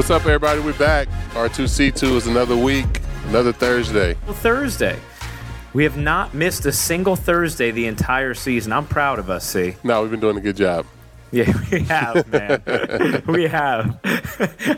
What's up, everybody? We're back. R2C2 is another week, another Thursday. Thursday. We have not missed a single Thursday the entire season. I'm proud of us, see. No, we've been doing a good job. Yeah, we have, man. we have.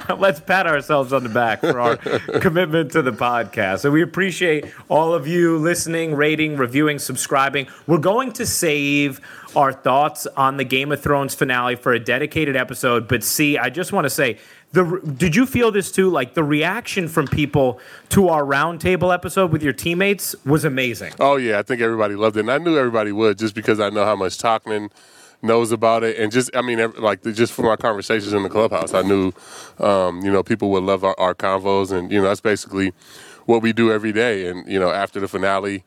Let's pat ourselves on the back for our commitment to the podcast. So we appreciate all of you listening, rating, reviewing, subscribing. We're going to save our thoughts on the Game of Thrones finale for a dedicated episode. But see, I just want to say, the did you feel this too? Like the reaction from people to our roundtable episode with your teammates was amazing. Oh yeah, I think everybody loved it, and I knew everybody would just because I know how much Talkman knows about it, and just I mean, like just from our conversations in the clubhouse, I knew, um, you know, people would love our, our convos, and you know, that's basically what we do every day. And you know, after the finale,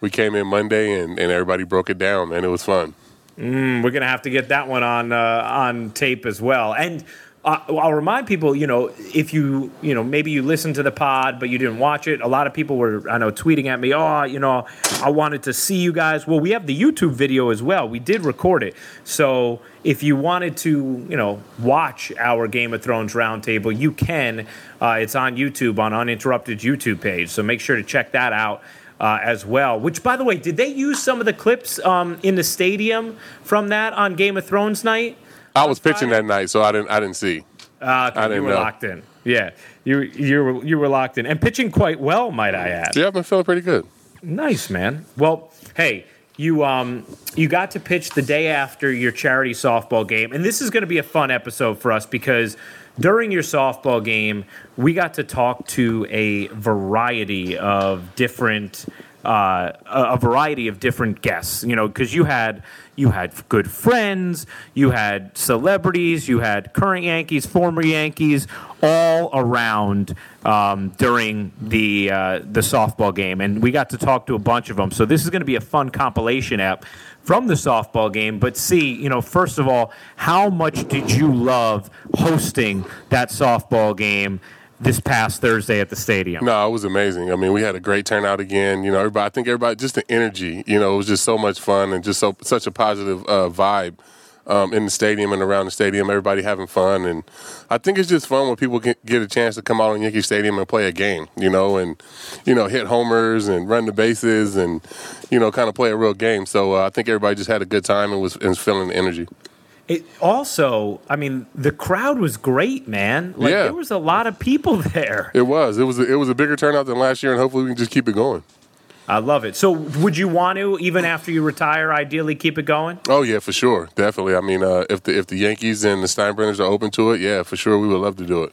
we came in Monday, and, and everybody broke it down, and it was fun. Mm, we're gonna have to get that one on uh, on tape as well, and. Uh, I'll remind people, you know, if you, you know, maybe you listened to the pod, but you didn't watch it. A lot of people were, I know, tweeting at me, oh, you know, I wanted to see you guys. Well, we have the YouTube video as well. We did record it. So if you wanted to, you know, watch our Game of Thrones roundtable, you can. Uh, it's on YouTube, on Uninterrupted YouTube page. So make sure to check that out. Uh, as well. Which, by the way, did they use some of the clips um, in the stadium from that on Game of Thrones night? I was pitching that night, so I didn't. I didn't see. Uh, I didn't you were know. locked in. Yeah, you you were you were locked in and pitching quite well, might I add. Yeah, I've been feeling pretty good. Nice, man. Well, hey, you um you got to pitch the day after your charity softball game, and this is going to be a fun episode for us because during your softball game, we got to talk to a variety of different uh, a variety of different guests. You know, because you had you had good friends, you had celebrities, you had current Yankees, former Yankees, all around um, during the uh, the softball game, and we got to talk to a bunch of them. So this is going to be a fun compilation app from the softball game. But see, you know, first of all, how much did you love hosting that softball game? This past Thursday at the stadium. No, it was amazing. I mean, we had a great turnout again. You know, everybody. I think everybody just the energy. You know, it was just so much fun and just so such a positive uh, vibe um, in the stadium and around the stadium. Everybody having fun, and I think it's just fun when people get, get a chance to come out on Yankee Stadium and play a game. You know, and you know hit homers and run the bases and you know kind of play a real game. So uh, I think everybody just had a good time and was, and was feeling the energy. It also, I mean, the crowd was great, man. Like Yeah. there was a lot of people there. It was. It was. A, it was a bigger turnout than last year, and hopefully we can just keep it going. I love it. So, would you want to, even after you retire, ideally keep it going? Oh yeah, for sure, definitely. I mean, uh, if the if the Yankees and the Steinbrenners are open to it, yeah, for sure, we would love to do it.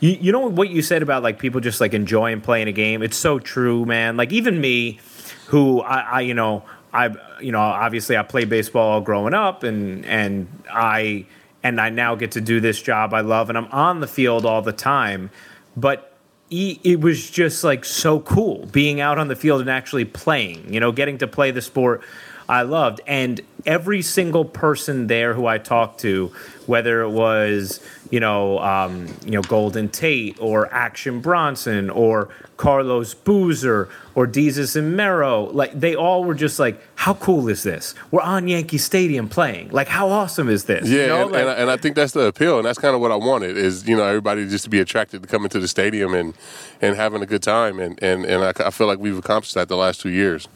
You, you know what you said about like people just like enjoying playing a game. It's so true, man. Like even me, who I, I you know I you know obviously I played baseball growing up, and and I and I now get to do this job I love, and I'm on the field all the time, but. It was just like so cool being out on the field and actually playing, you know, getting to play the sport I loved. And every single person there who I talked to, whether it was, you know, um, you know, Golden Tate or Action Bronson or Carlos Boozer or Jesus and Mero, like they all were just like, how cool is this? We're on Yankee Stadium playing. Like, how awesome is this? Yeah, You know, and, like- and, I, and I think that's the appeal, and that's kind of what I wanted is you know everybody just to be attracted to coming to the stadium and and having a good time, and and and I, I feel like we've accomplished that the last two years.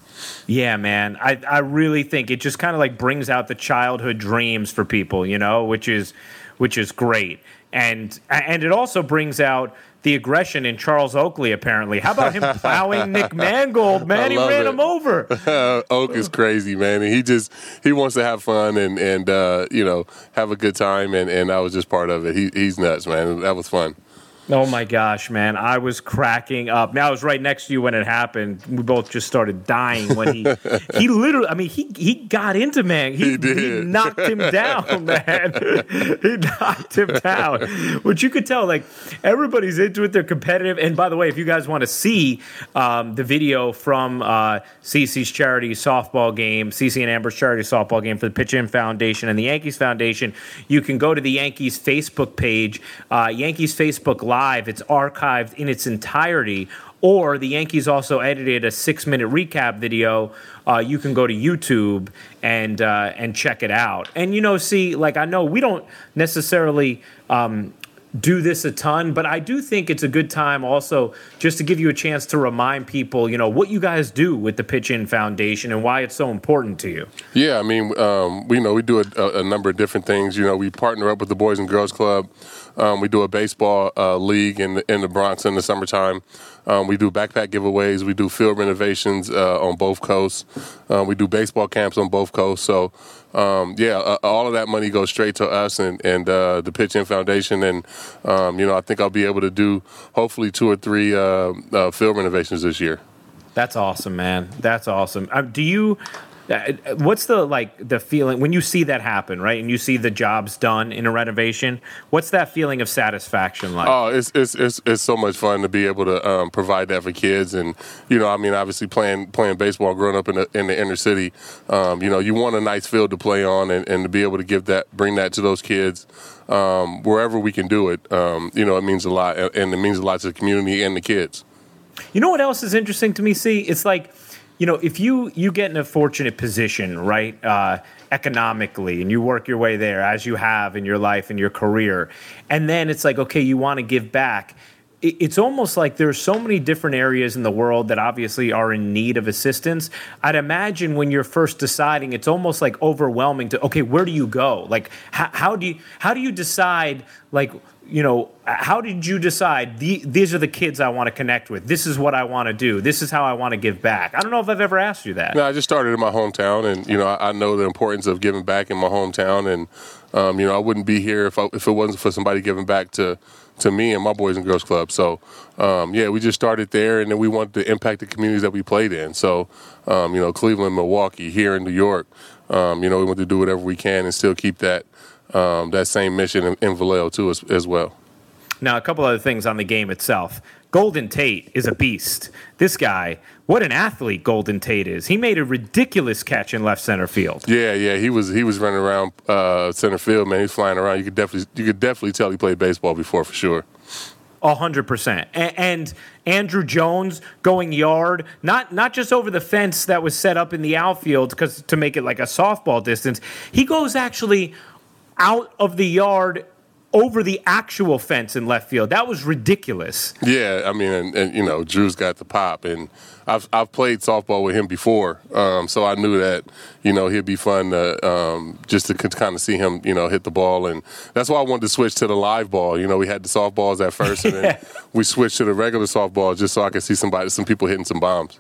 Yeah, man. I, I really think it just kind of like brings out the childhood dreams for people, you know, which is which is great. And and it also brings out the aggression in Charles Oakley apparently. How about him plowing Nick Mangold, man? He ran it. him over. Oak is crazy, man, and he just he wants to have fun and and uh, you know have a good time, and and I was just part of it. He, he's nuts, man. That was fun. Oh my gosh, man. I was cracking up. Now I was right next to you when it happened. We both just started dying when he he literally I mean he he got into man. He, He did. knocked him down, man. he knocked him down. Which you could tell like everybody's into it. They're competitive. And by the way, if you guys want to see um, the video from uh CC's charity softball game, CC and Amber's charity softball game for the Pitch In Foundation and the Yankees Foundation, you can go to the Yankees Facebook page, uh, Yankees Facebook Live. It's archived in its entirety. Or the Yankees also edited a six-minute recap video. Uh, you can go to YouTube and uh, and check it out. And you know, see, like I know we don't necessarily um, do this a ton, but I do think it's a good time also just to give you a chance to remind people, you know, what you guys do with the Pitch In Foundation and why it's so important to you. Yeah, I mean, um, we you know we do a, a, number of different things. You know, we partner up with the Boys and Girls Club. Um, we do a baseball uh, league in the, in the Bronx in the summertime. Um, we do backpack giveaways. We do field renovations uh, on both coasts. Uh, we do baseball camps on both coasts. So, um, yeah, uh, all of that money goes straight to us and, and uh, the Pitch In Foundation. And, um, you know, I think I'll be able to do hopefully two or three uh, uh, field renovations this year. That's awesome, man. That's awesome. do you what's the like the feeling when you see that happen, right? And you see the jobs done in a renovation. What's that feeling of satisfaction like? Oh, it's it's it's, it's so much fun to be able to um, provide that for kids, and you know, I mean, obviously playing playing baseball, growing up in the in the inner city, um, you know, you want a nice field to play on, and, and to be able to give that, bring that to those kids. Um, wherever we can do it, um, you know, it means a lot, and it means a lot to the community and the kids. You know what else is interesting to me? See, it's like you know, if you you get in a fortunate position, right, uh, economically, and you work your way there as you have in your life and your career, and then it's like, okay, you want to give back. It's almost like there's so many different areas in the world that obviously are in need of assistance. I'd imagine when you're first deciding, it's almost like overwhelming to okay, where do you go? Like, how, how do you how do you decide like you know, how did you decide the, these are the kids I want to connect with? This is what I want to do. This is how I want to give back. I don't know if I've ever asked you that. No, I just started in my hometown, and you know, I, I know the importance of giving back in my hometown, and um, you know, I wouldn't be here if I, if it wasn't for somebody giving back to to me and my Boys and Girls Club. So, um, yeah, we just started there, and then we wanted to impact the communities that we played in. So, um, you know, Cleveland, Milwaukee, here in New York, um, you know, we want to do whatever we can and still keep that um, that same mission in, in Vallejo too as, as well. Now, a couple other things on the game itself. Golden Tate is a beast. This guy, what an athlete Golden Tate is. He made a ridiculous catch in left center field. Yeah, yeah, he was he was running around uh, center field, man. He's flying around. You could definitely you could definitely tell he played baseball before for sure. A hundred percent. And Andruw Jones going yard, not not just over the fence that was set up in the outfield because to make it like a softball distance. He goes actually out of the yard over the actual fence in left field. That was ridiculous. Yeah, I mean, and, and you know, Drew's got the pop, and I've I've played softball with him before, um, so I knew that you know he'd be fun to, um, just to kind of see him you know hit the ball, and that's why I wanted to switch to the live ball. You know, we had the softballs at first, and then we switched to the regular softball just so I could see somebody, some people hitting some bombs.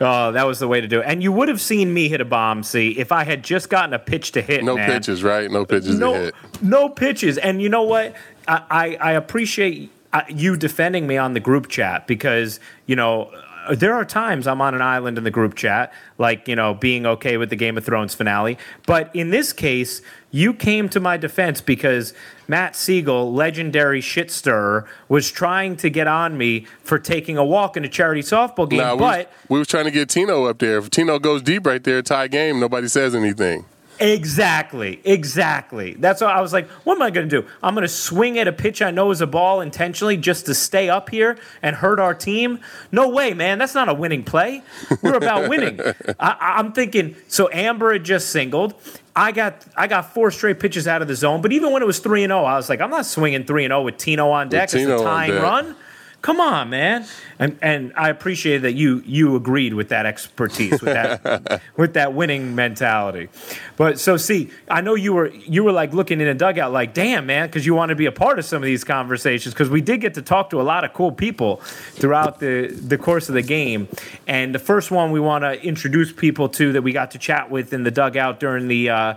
Oh, that was the way to do it. And you would have seen me hit a bomb, see, if I had just gotten a pitch to hit. No man. pitches, right? No pitches no, to hit. No pitches, and you know what? I, I, I appreciate uh, you defending me on the group chat because you know there are times I'm on an island in the group chat, like, you know, being okay with the Game of Thrones finale. But in this case, you came to my defense because Matt Siegel, legendary shit stirrer, was trying to get on me for taking a walk in a charity softball game. Nah, but we was, trying to get Tino up there. If Tino goes deep right there, tie game, nobody says anything. Exactly, exactly. That's what I was like. What am I going to do? I'm going to swing at a pitch I know is a ball intentionally just to stay up here and hurt our team? No way, man. That's not a winning play. We're about winning. I, am thinking. So Amber had just singled. I got I got four straight pitches out of the zone. But even when it was three and zero, oh, I was like, I'm not swinging three and zero with Tino on deck. With it's a tying run. Come on, man. And and I appreciate that you you agreed with that expertise, with that with that winning mentality. But so see, I know you were you were like looking in a dugout like, damn, man, because you want to be a part of some of these conversations because we did get to talk to a lot of cool people throughout the the course of the game. And the first one we want to introduce people to that we got to chat with in the dugout during the uh,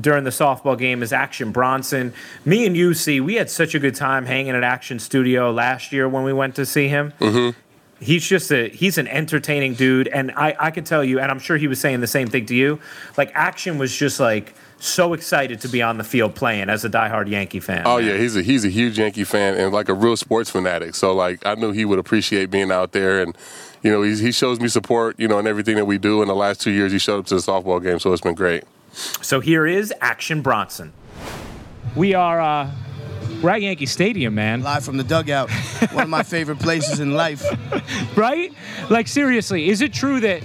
during the softball game is Action Bronson. Me and you see, we had such a good time hanging at Action Studio last year when we went to see him. Mm-hmm. He's just a he's an entertaining dude, and I I can tell you, and I'm sure he was saying the same thing to you. Like Action was just like so excited to be on the field playing as a diehard Yankee fan. Oh yeah, he's a he's a huge Yankee fan and like a real sports fanatic. So like I knew he would appreciate being out there and you know, he, he shows me support, you know, in everything that we do. In the last two years, he showed up to the softball game, so it's been great. So here is Action Bronson. We are uh, we're at Yankee Stadium, man. Live from the dugout, one of my favorite places in life. Right? Like seriously, is it true that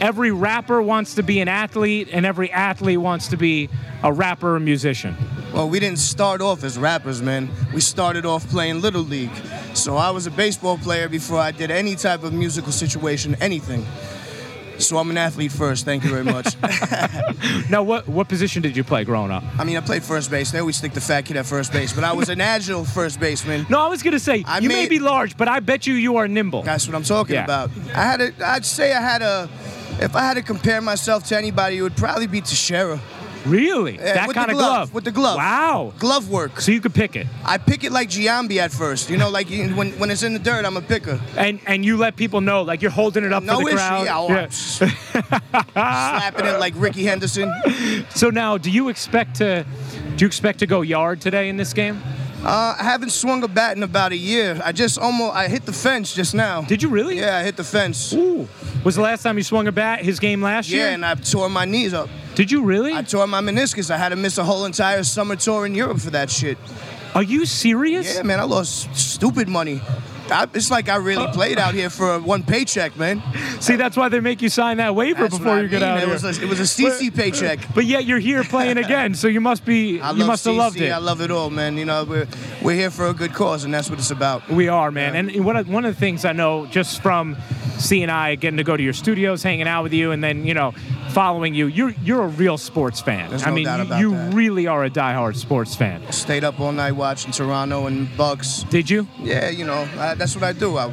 every rapper wants to be an athlete and every athlete wants to be a rapper or musician? Well, we didn't start off as rappers, man. We started off playing Little League. So I was a baseball player before I did any type of musical situation, anything. So I'm an athlete first. Thank you very much. Now, what what position did you play growing up? I mean, I played first base. They always stick the fat kid at first base, but I was an agile first baseman. No, I was gonna say I you may be large, but I bet you you are nimble. That's what I'm talking Yeah. about. I had a, I'd say I had a, if I had to compare myself to anybody, it would probably be Teixeira. Really? Yeah, that kind of glove, glove? with the glove. Wow. Glove work. So you could pick it, I pick it like Giambi at first. You know, like you- when, when it's in the dirt, I'm a picker. and and you let people know, like you're holding it up No for the issue. crowd. Yeah, oh, Yeah. Slapping it like Rickey Henderson. So now, do you expect to do you expect to go yard today in this game? Uh, I haven't swung a bat in about a year. I just almost I hit the fence just now. Did you really? Yeah, I hit the fence. Ooh. Was the last time you swung a bat his game last Yeah, year? Yeah, and I tore my knees up. Did you really? I tore my meniscus. I had to miss a whole entire summer tour in Europe for that shit. Are you serious? Yeah, man, I lost stupid money. I, it's like I really uh. played out here for one paycheck, man. See, that's why they make you sign that waiver That's before you get out It here. was a, it was a CC paycheck. but yet you're here playing again, so you must be I you must have CC. loved it. I love it all, man. You know, we're we're here for a good cause, and that's what it's about. We are, man. Yeah. And one of, one of the things I know just from C and I getting to go to your studios, hanging out with you, and then you know following you, you're you're a real sports fan. There's I no mean, doubt you, about you that. really are a diehard sports fan. Stayed up all night watching Toronto and Bucks. Did you? Yeah, you know, I, that's what I do. I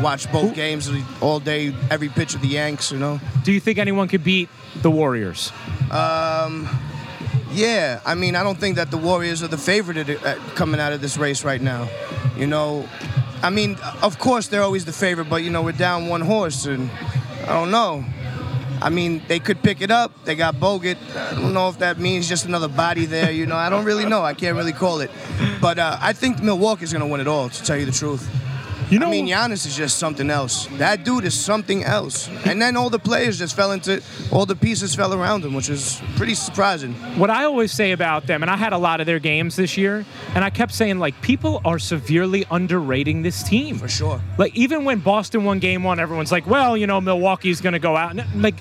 watch both games all day, every pitch of the Yanks. You know. Do you think anyone could beat the Warriors? Um, Yeah, I mean, I don't think that the Warriors are the favorite coming out of this race right now. You know, I mean, of course they're always the favorite, but you know we're down one horse, and I don't know. I mean, they could pick it up. They got Bogut. I don't know if that means just another body there. You know, I don't really know. I can't really call it. But uh, I think Milwaukee's gonna win it all. To tell you the truth. You know, I mean, Giannis is just something else. That dude is something else. And then all the players just fell into, all the pieces fell around him, which is pretty surprising. what I always say about them, and I had a lot of their games this year, and I kept saying like people are severely underrating this team. For sure. Like even when Boston won Game One, everyone's like, "Well, you know, Milwaukee's going to go out." And, like,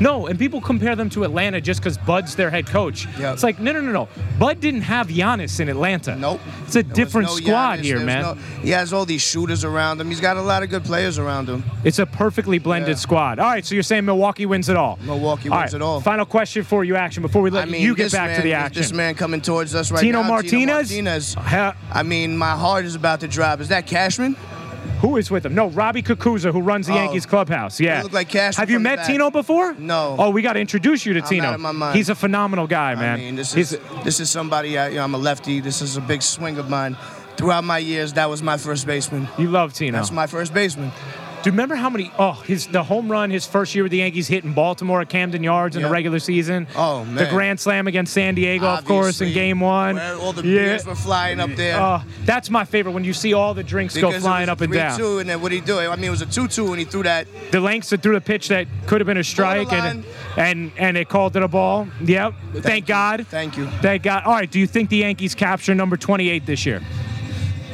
no, and people compare them to Atlanta just because Bud's their head coach. Yeah. It's like, no, no, no, no. Bud didn't have Giannis in Atlanta. Nope. It's a There different no squad Giannis, here, man. no- he has all these shooters around him. He's got a lot of good players around him. It's a perfectly blended Yeah. squad. All right, so you're saying Milwaukee wins it all. Milwaukee All wins right, it all. Final question for you, action, before we let I mean, you get back man, to the action. This man coming towards us right Tino now. Martinez? Tino Martinez. I mean, my heart is about to drop. Is that Cashman? Who is with him? No, Robbie Cucuzza, who runs the Oh. Yankees clubhouse. Yeah. look like Cashman Have you met back. Tino before? No. Oh, we got to introduce you to I'm Tino. out of my mind. He's a phenomenal guy, man. I mean, this He's- is this is somebody. I, you know, I'm a lefty. This is a big swing of mine. Throughout my years, that was my first baseman. you love Tino. That's my first baseman. Do you remember how many? Oh, his the home run his first year with the Yankees hit in Baltimore at Camden Yards in the regular season. Oh, man! The grand slam against San Diego, of course, in Game One. Where all the yeah. beers were flying up there. Oh, that's my favorite when you see all the drinks go Because it flying up and down. 3-2, and then what did he do? I mean, it was a 2-2, and he threw that. The that threw a pitch that could have been a strike, and and and it called it a ball. Yep. Thank, you. God. Thank you. Thank God. All right. Do you think the Yankees capture number 28 this year?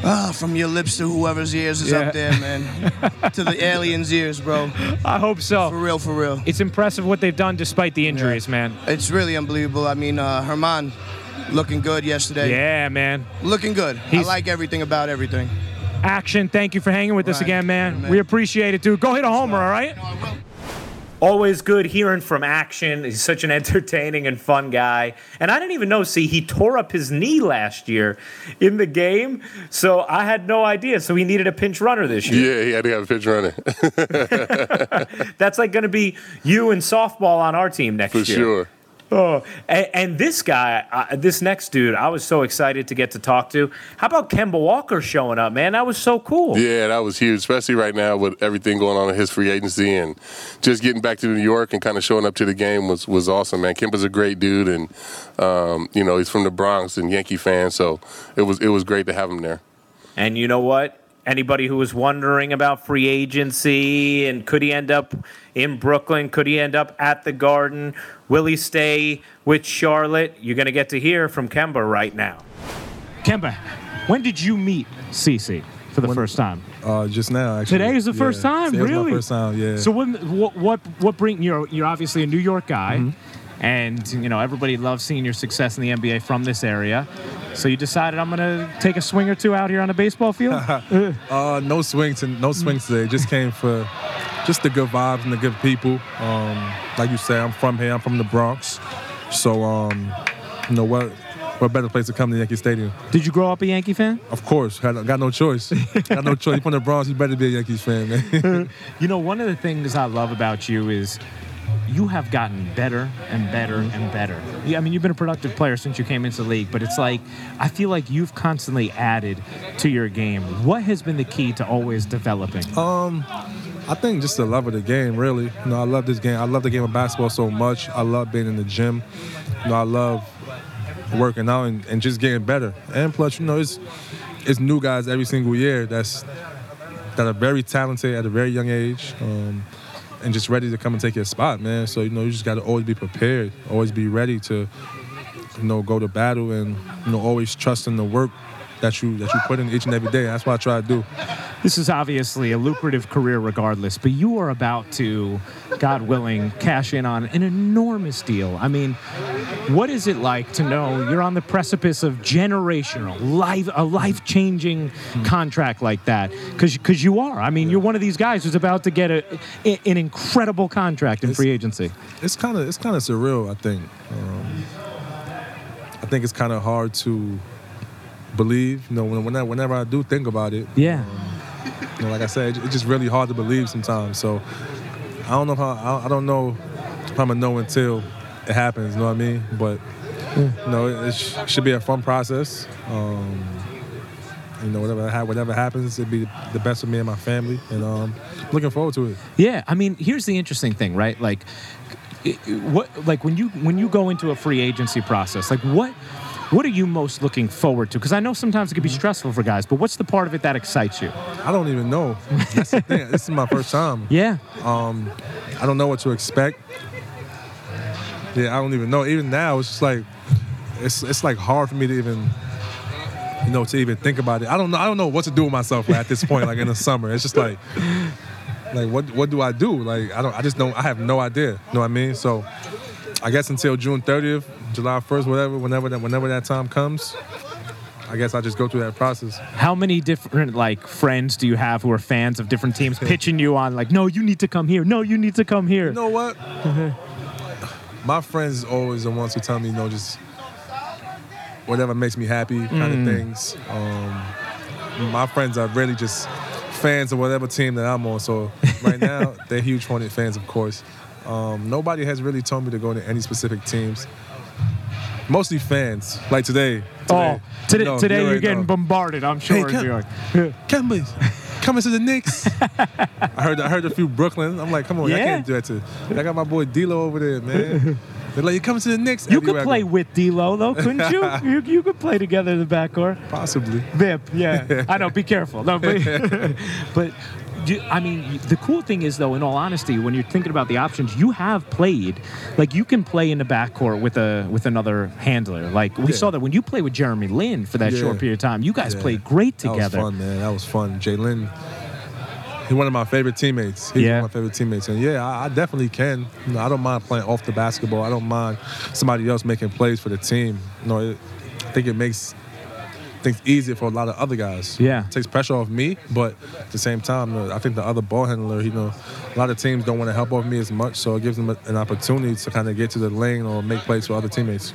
Ah, from your lips to whoever's ears is Yeah. up there, man. to the aliens' ears, bro. I hope so. For real, for real. It's impressive what they've done despite the injuries, man. It's really unbelievable. I mean, uh, Germán looking good yesterday. Yeah, man. Looking good. He's- I like everything about everything. Action. Thank you for hanging with us again, man. Man. We appreciate it, dude. Go hit a homer, all right? Always good hearing from Action. He's such an entertaining and fun guy. And I didn't even know, see, he tore up his knee last year in the game. So I had no idea. So he needed a pinch runner this year. Yeah, he had to have a pinch runner That's like going to be you and softball on our team next for year. For sure. Oh, and, and this guy, uh, this next dude, I was so excited to get to talk to. How about Kemba Walker showing up, man? That was so cool. Yeah, that was huge, especially right now with everything going on in his free agency and just getting back to New York and kind of showing up to the game was was awesome, man. Kemba's a great dude, and um, you know he's from the Bronx and Yankee fan, so it was it was great to have him there. And you know what? Anybody who was wondering about free agency and could he end up in Brooklyn? Could he end up at the Garden? Will he stay with Charlotte? You're going to get to hear from Kemba right now. Kemba, when did you meet CC for the first time? Uh, just now, actually. Today is the first time, Today was really. my first time, yeah. So what what what, what bring you're you're obviously a New York guy, Mm-hmm. And you know everybody loves seeing your success in the NBA from this area. So you decided I'm gonna take a swing or two out here on the baseball field. uh, no swings and no swings today. Just came for just the good vibes and the good people. Um, like you say, I'm from here. I'm from the Bronx, so um, you know what what better place to come than Yankee Stadium? Did you grow up a Yankee fan? Of course. Had, got no choice. got no choice. You from the Bronx, you better be a Yankees fan, man. you know, one of the things I love about you is you have gotten better and better and better. Yeah, I mean, you've been a productive player since you came into the league, but it's like I feel like you've constantly added to your game. What has been the key to always developing? Um, I think just the love of the game, really. You know, I love this game. I love the game of basketball so much. I love being in the gym. You know, I love working out and, and just getting better. And plus, you know, it's it's new guys every single year that's that are very talented at a very young age. Um, and just ready to come and take your spot, man. So you know, you just got to always be prepared, always be ready to, you know, go to battle, and you know, always trust in the work that you that you put in each and every day. That's what I try to do. This is obviously a lucrative career regardless, but you are about to, God willing, cash in on an enormous deal. I mean, what is it like to know you're on the precipice of generational, life, a life-changing mm. contract like that? Because because you are. I mean, you're one of these guys who's about to get a, an incredible contract in it's, free agency. It's kind of it's kind of surreal. I think. Um, I think it's kind of hard to believe. You know, whenever, whenever I do think about it. Yeah. Um, you know, like I said, it's just really hard to believe sometimes. So I don't know how I don't know if I'm gonna know until it happens. You know what I mean? But you know, it, should be a fun process. Um, you know, whatever whatever happens, it'd be the best for me and my family, and um, looking forward to it. Yeah, I mean, here's the interesting thing, right? Like, it, what, like when you when you go into a free agency process, like what what are you most looking forward to? Because I know sometimes it can be stressful for guys, but what's the part of it that excites you? I don't even know. That's the thing. This is my first time. Yeah. Um, I don't know what to expect. Yeah, I don't even know. Even now, it's just like it's it's like hard for me to even you know to even think about it. I don't know. I don't know what to do with myself at this point. like in the summer, it's just like like what what do I do? Like I don't. I just don't. I have no idea. You know what I mean? So I guess until June 30th, July 1st, whatever, whenever that, whenever that time comes, I guess I just go through that process. How many different like friends do you have who are fans of different teams pitching you on like, no, you need to come here, no, you need to come here? You know what? My friends always the ones who tell me, you know, just whatever makes me happy, kind mm. of things. Um, my friends are really just fans of whatever team that I'm on. So right now, they're huge Hornet fans, of course. Um, nobody has really told me to go to any specific teams. Mostly fans. Like today. today oh, today, no, today you're getting know. bombarded. I'm sure. Hey, come, come, coming to the Knicks. I heard I heard a few Brooklyn. I'm like, come on, yeah. I can't do that to. I got my boy D'Lo over there, man. They're like, you coming to the Knicks? You could play with D'Lo though, couldn't you? you? You could play together in the backcourt. Possibly. Vip, yeah. I know. Be careful. No, but, but I mean, the cool thing is, though, in all honesty, when you're thinking about the options, you have played. Like you can play in the backcourt with a with another handler. Like we yeah. saw that when you played with Jeremy Lin for that yeah. short period of time, you guys yeah. played great together. That was fun, man. That was fun. Jay Lin, he's one of my favorite teammates. He's yeah. one of my favorite teammates, and yeah, I, I definitely can. You know, I don't mind playing off the basketball. I don't mind somebody else making plays for the team. You know, it, I think it makes things easier for a lot of other guys. Yeah, it takes pressure off me, but at the same time, I think the other ball handler, you know, a lot of teams don't want to help off me as much, so it gives them an opportunity to kind of get to the lane or make plays for other teammates.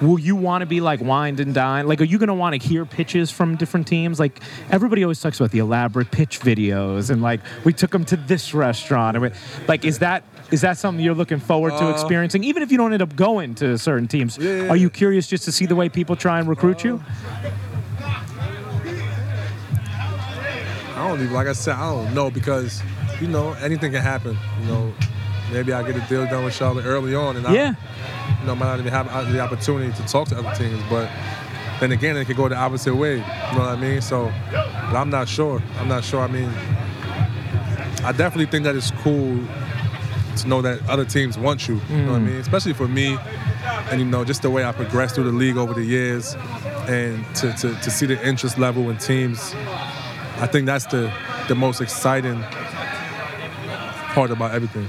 Will you want to be like wined and dine? Like, are you going to want to hear pitches from different teams? Like, everybody always talks about the elaborate pitch videos and like we took them to this restaurant. And like, is that is that something you're looking forward to uh, experiencing? Even if you don't end up going to certain teams, yeah, yeah, are you curious just to see the way people try and recruit uh, you? I don't even like I said I don't know because you know anything can happen. You know, maybe I get a deal done with Charlotte early on, and yeah. I, you know, might not even have the opportunity to talk to other teams, but then again, it could go the opposite way. You know what I mean? So, but I'm not sure. I'm not sure. I mean, I definitely think that it's cool to know that other teams want you. You know what I mm. mean? Especially for me, and you know, just the way I progressed through the league over the years, and to, to, to see the interest level in teams I think that's the the most exciting part about everything.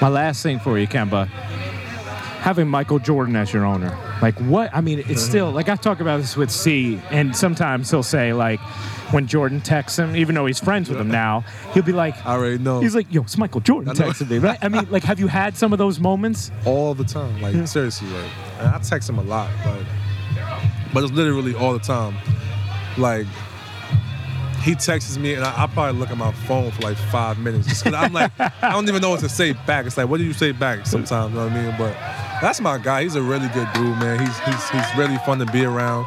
My last thing for you, Kemba. having Michael Jordan as your owner? Like what? I mean, it's still like I talk about this with C, and sometimes he'll say like when Jordan texts him, even though he's friends with him now, he'll be like, I already know. he's like, yo, it's Michael Jordan texting me. Right? I mean, like, have you had some of those moments? all the time. Like seriously, like and I text him a lot, like, but it's literally all the time. Like he texts me, and I, I probably look at my phone for like five minutes just 'cause I'm like, I don't even know what to say back. It's like, what do you say back? Sometimes, you know what I mean? But that's my guy. He's a really good dude, man. He's he's he's really fun to be around.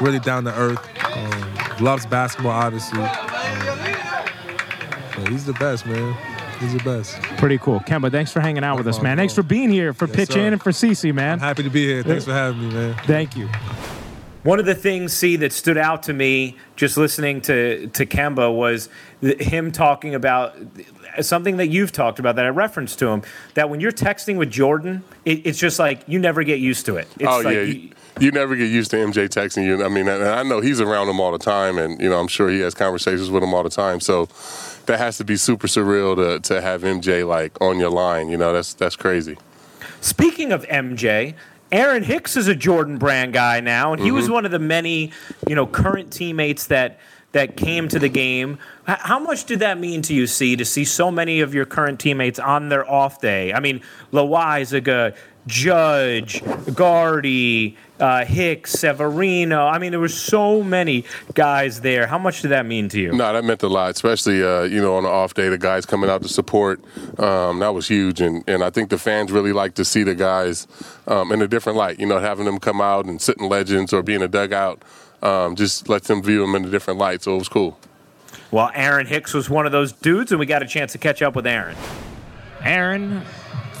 Really down to earth. Um, loves basketball, obviously. Um, he's the best, man. He's the best. Pretty cool. Kemba, thanks for hanging out with us, man. Thanks for being here for Yes, Pitch sir. In and for CC, man. I'm happy to be here. Thanks for having me, man. Thank you. One of the things, see, that stood out to me just listening to to Kemba was him talking about something that you've talked about that I referenced to him. That when you're texting with Jordan, it, it's just like you never get used to it. It's oh like yeah, you- you, never get used to MJ texting you. I mean, and I know he's around him all the time, and you know I'm sure he has conversations with him all the time. So that has to be super surreal to to have MJ like on your line. You know, that's that's crazy. Speaking of MJ, Aaron Hicks is a Jordan Brand guy now, and he was mm-hmm. one of the many, you know, current teammates that that came to the game. H- How much did that mean to you, C, to see so many of your current teammates on their off day? I mean, Loizaga, Judge, Gardy, uh, Hicks, Severino. I mean, there were so many guys there. How much did that mean to you? No, that meant a lot, especially uh, you know on the off day, the guys coming out to support. Um, that was huge, and and I think the fans really like to see the guys um, in a different light. You know, having them come out and sit in legends or be in a dugout um, just lets them view them in a different light. So it was cool. Well, Aaron Hicks was one of those dudes, and we got a chance to catch up with Aaron. Aaron,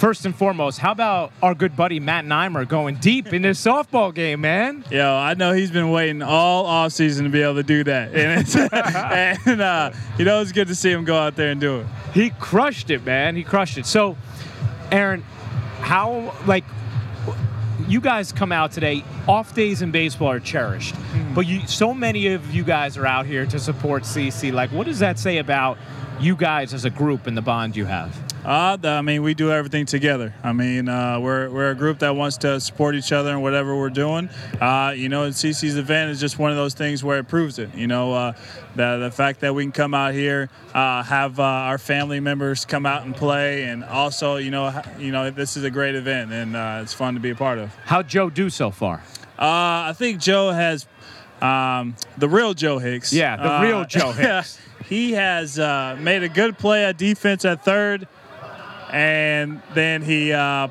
first and foremost, how about our good buddy Matt Neimer going deep in this softball game, man? Yo, I know he's been waiting all off season to be able to do that, and, it's, and uh, you know it's good to see him go out there and do it. He crushed it, man. He crushed it. So, Aaron, how like you guys come out today? Off days in baseball are cherished, but you so many of you guys are out here to support CC. Like, what does that say about you guys as a group and the bond you have? Uh, the- I mean, we do everything together. I mean, uh, we're, we're a group that wants to support each other in whatever we're doing. Uh, you know, and CC's event is just one of those things where it proves it. You know, uh, the, the fact that we can come out here, uh, have uh, our family members come out and play, and also, you know, you know, this is a great event and uh, it's fun to be a part of. How'd Joe do so far? Uh, I think Joe has um, the real Joe Hicks. Yeah, the real Joe Hicks. He has uh, made a good play at defense at third, and then he uh,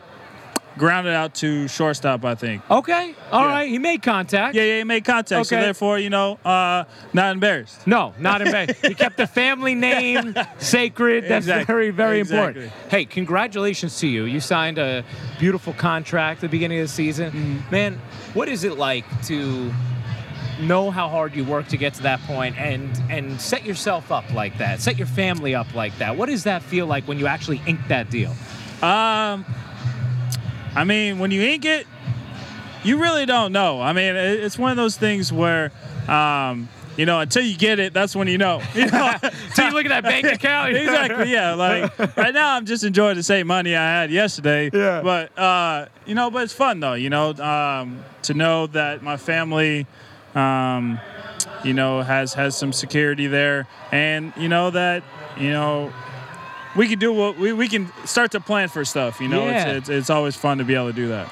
grounded out to shortstop. I think. Okay, all right. Yeah. He made contact. Yeah, yeah, he made contact. Okay. So therefore, you know, uh, not embarrassed. No, not embarrassed. he kept the family name sacred. That's Exactly. very, very Exactly. important. Hey, congratulations to you. You signed a beautiful contract at the beginning of the season. Mm-hmm. Man, what is it like to know how hard you work to get to that point and and set yourself up like that, set your family up like that? What does that feel like when you actually ink that deal? Um, I mean, when you ink it, you really don't know. I mean, it's one of those things where, um, you know, until you get it, that's when you know. You know? So you look at that bank account. exactly. Yeah. Like right now, I'm just enjoying the same money I had yesterday. Yeah. But uh, you know, but it's fun though. You know, um, to know that my family, um, you know, has has some security there, and you know that you know. We can do what we, we can start to plan for stuff, you know. Yeah. It's, it's it's always fun to be able to do that.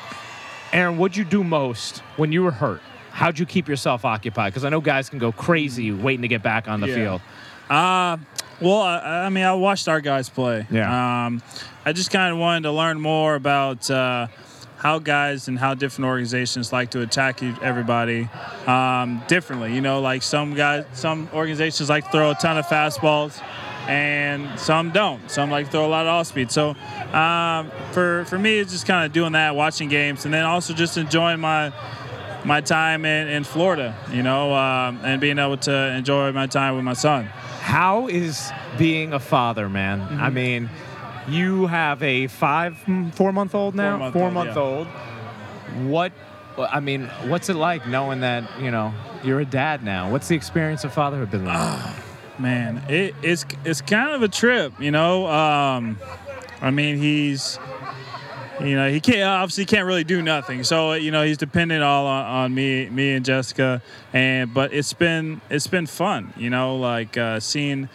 Aaron, what'd you do most when you were hurt? How'd you keep yourself occupied? Because I know guys can go crazy waiting to get back on the Yeah. field. Uh, well, I, I mean, I watched our guys play. Yeah. Um, I just kind of wanted to learn more about uh, how guys and how different organizations like to attack you, everybody um, differently. You know, like some guys, some organizations like to throw a ton of fastballs, and some don't. Some like to throw a lot of off speed. So um, for for me, it's just kind of doing that, watching games, and then also just enjoying my my time in, in Florida. You know, um, and being able to enjoy my time with my son. How is being a father, man? Mm-hmm. I mean, you have a five, mm, four month old now, Four-month-old, month yeah. old. What? I mean, what's it like knowing that you know you're a dad now? What's the experience of fatherhood been like? Man, it, it's it's kind of a trip, you know. Um, I mean, he's you know, he can't obviously can't really do nothing. So you know, he's dependent all on, on me, me and Jessica. And but it's been it's been fun. You know, like uh, seeing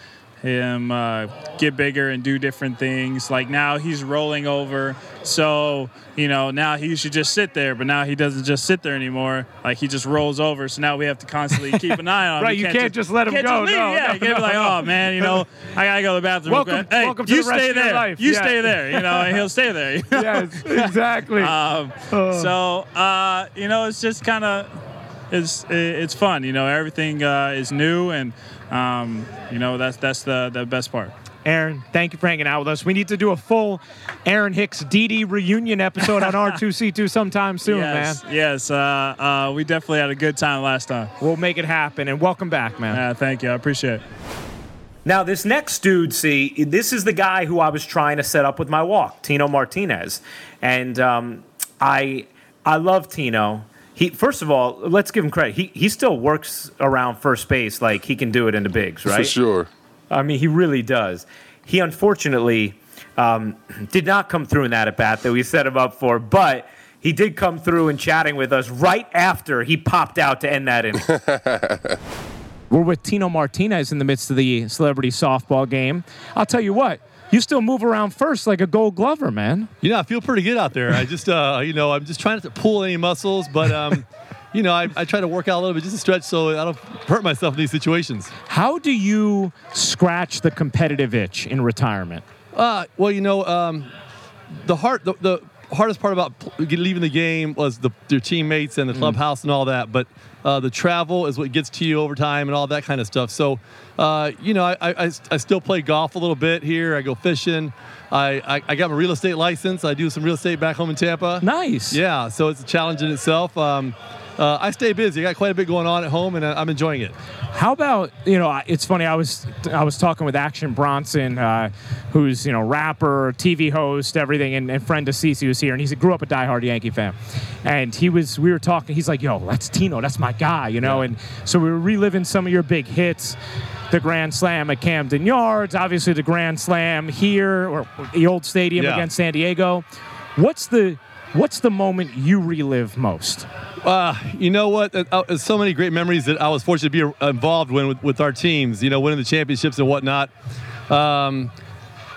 him uh, get bigger and do different things. Like now he's rolling over, so you know now he should just sit there, but now he doesn't just sit there anymore. Like he just rolls over, so now we have to constantly keep an eye on him. right, you can't, just, let him can't go. just. No, yeah, no, you can't be no, like, oh man, you know, I gotta go to the bathroom. Welcome- hey, welcome to you the rest stay there. life. You Yeah. stay there. You know, and he'll stay there. yes, exactly. Um, so uh, you know, it's just kind of it's it's fun. You know, everything uh, is new, and um, you know that's that's the the best part. Aaron, thank you for hanging out with us. We need to do a full Aaron Hicks DD reunion episode on R2C2 sometime soon, yes, man. yes. Uh, uh, we definitely had a good time last time. We'll make it happen. And welcome back, man. Uh, thank you. I appreciate it. Now, this next dude, see, this is the guy who I was trying to set up with my walk, Tino Martinez, and um, I, I love Tino. He, first of all, let's give him credit. He, he still works around first base like he can do it in the bigs, right? For sure. I mean, he really does. He unfortunately um, did not come through in that at bat that we set him up for, but he did come through and chatting with us right after he popped out to end that inning. We're with Tino Martinez in the midst of the celebrity softball game. I'll tell you what, you still move around first like a gold glover, man. You know, I feel pretty good out there. I just, uh, you know, I'm just trying not to pull any muscles, but, um, you know, I, I try to work out a little bit just to stretch so I don't hurt myself in these situations. How do you scratch the competitive itch in retirement? Uh, well, you know, um, the hard, the, the hardest part about leaving the game was the your teammates and the clubhouse and all that. But uh, the travel is what gets to you over time and all that kind of stuff. So, uh, you know, I, I, I still play golf a little bit here. I go fishing. I, I, I got my real estate license. I do some real estate back home in Tampa. Nice. Yeah, so it's a challenge in itself. Um, uh, I stay busy. I got quite a bit going on at home, and I- I'm enjoying it. How about you know? It's funny. I was I was talking with Action Bronson, uh, who's you know rapper, TV host, everything, and, and friend of CC was here, and he grew up a diehard Yankee fan, and he was we were talking. He's like, "Yo, that's Tino. That's my guy," you know. And so we were reliving some of your big hits. The Grand Slam at Camden Yards, obviously the Grand Slam here, or the old stadium Yeah. against San Diego. What's the what's the moment you relive most? Uh, you know what? Uh, uh, so many great memories that I was fortunate to be involved with, with our teams. You know, winning the championships and whatnot. Um,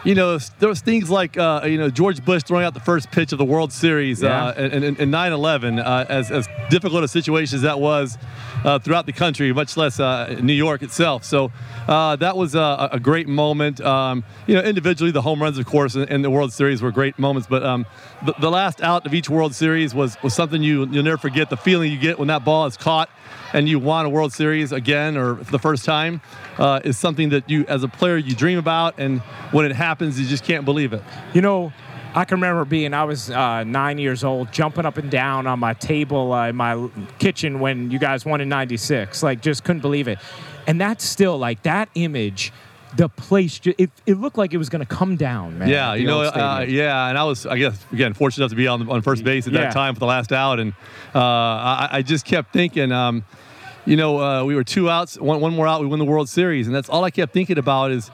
you know, there was things like uh, you know George Bush throwing out the first pitch of the World Series uh, in, in, in 9/11. Uh, as, as difficult a situation as that was uh, throughout the country, much less uh, New York itself. So uh, that was a, a great moment. Um, you know, individually, the home runs, of course, in, in the World Series were great moments. But um, the, the last out of each World Series was was something you you'll never forget. The feeling you get when that ball is caught and you won a World Series again or for the first time uh, is something that you, as a player, you dream about, and when it happens, you just can't believe it. You know, I can remember being, I was uh, nine years old, jumping up and down on my table uh, in my kitchen when you guys won in 96. Like, just couldn't believe it. And that's still, like, that image, the place, it, it looked like it was going to come down, man. Yeah, you know, uh, yeah, and I was, I guess, again, fortunate enough to be on on first base at Yeah. that time for the last out, and uh, I, I just kept thinking, um, you know, uh, we were two outs, one, one more out, we win the World Series, and that's all I kept thinking about is,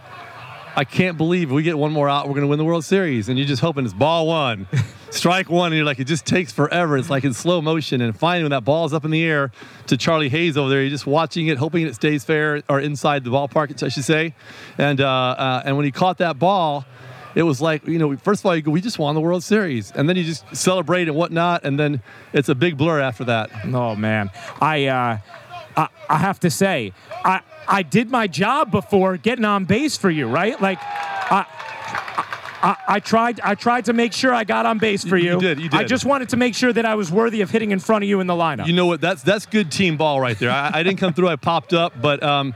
I can't believe we get one more out, we're going to win the World Series, and you're just hoping it's ball one, strike one, and you're like, it just takes forever. It's like in slow motion, and finally, when that ball is up in the air to Charlie Hayes over there, you're just watching it, hoping it stays fair or inside the ballpark, I should say, and uh, uh, and when he caught that ball it was like you know first of all you go we just won the world series. And then you just celebrate and whatnot and then it's a big blur after that. Oh man, I, uh, I I have to say, I I did my job before getting on base for you, right? Like, I. I, I tried. I tried to make sure I got on base for You- you. did. you did, I just wanted to make sure that I was worthy of hitting in front of you in the lineup. you know what that's that's good team ball right there i, I didn't come through i popped up but um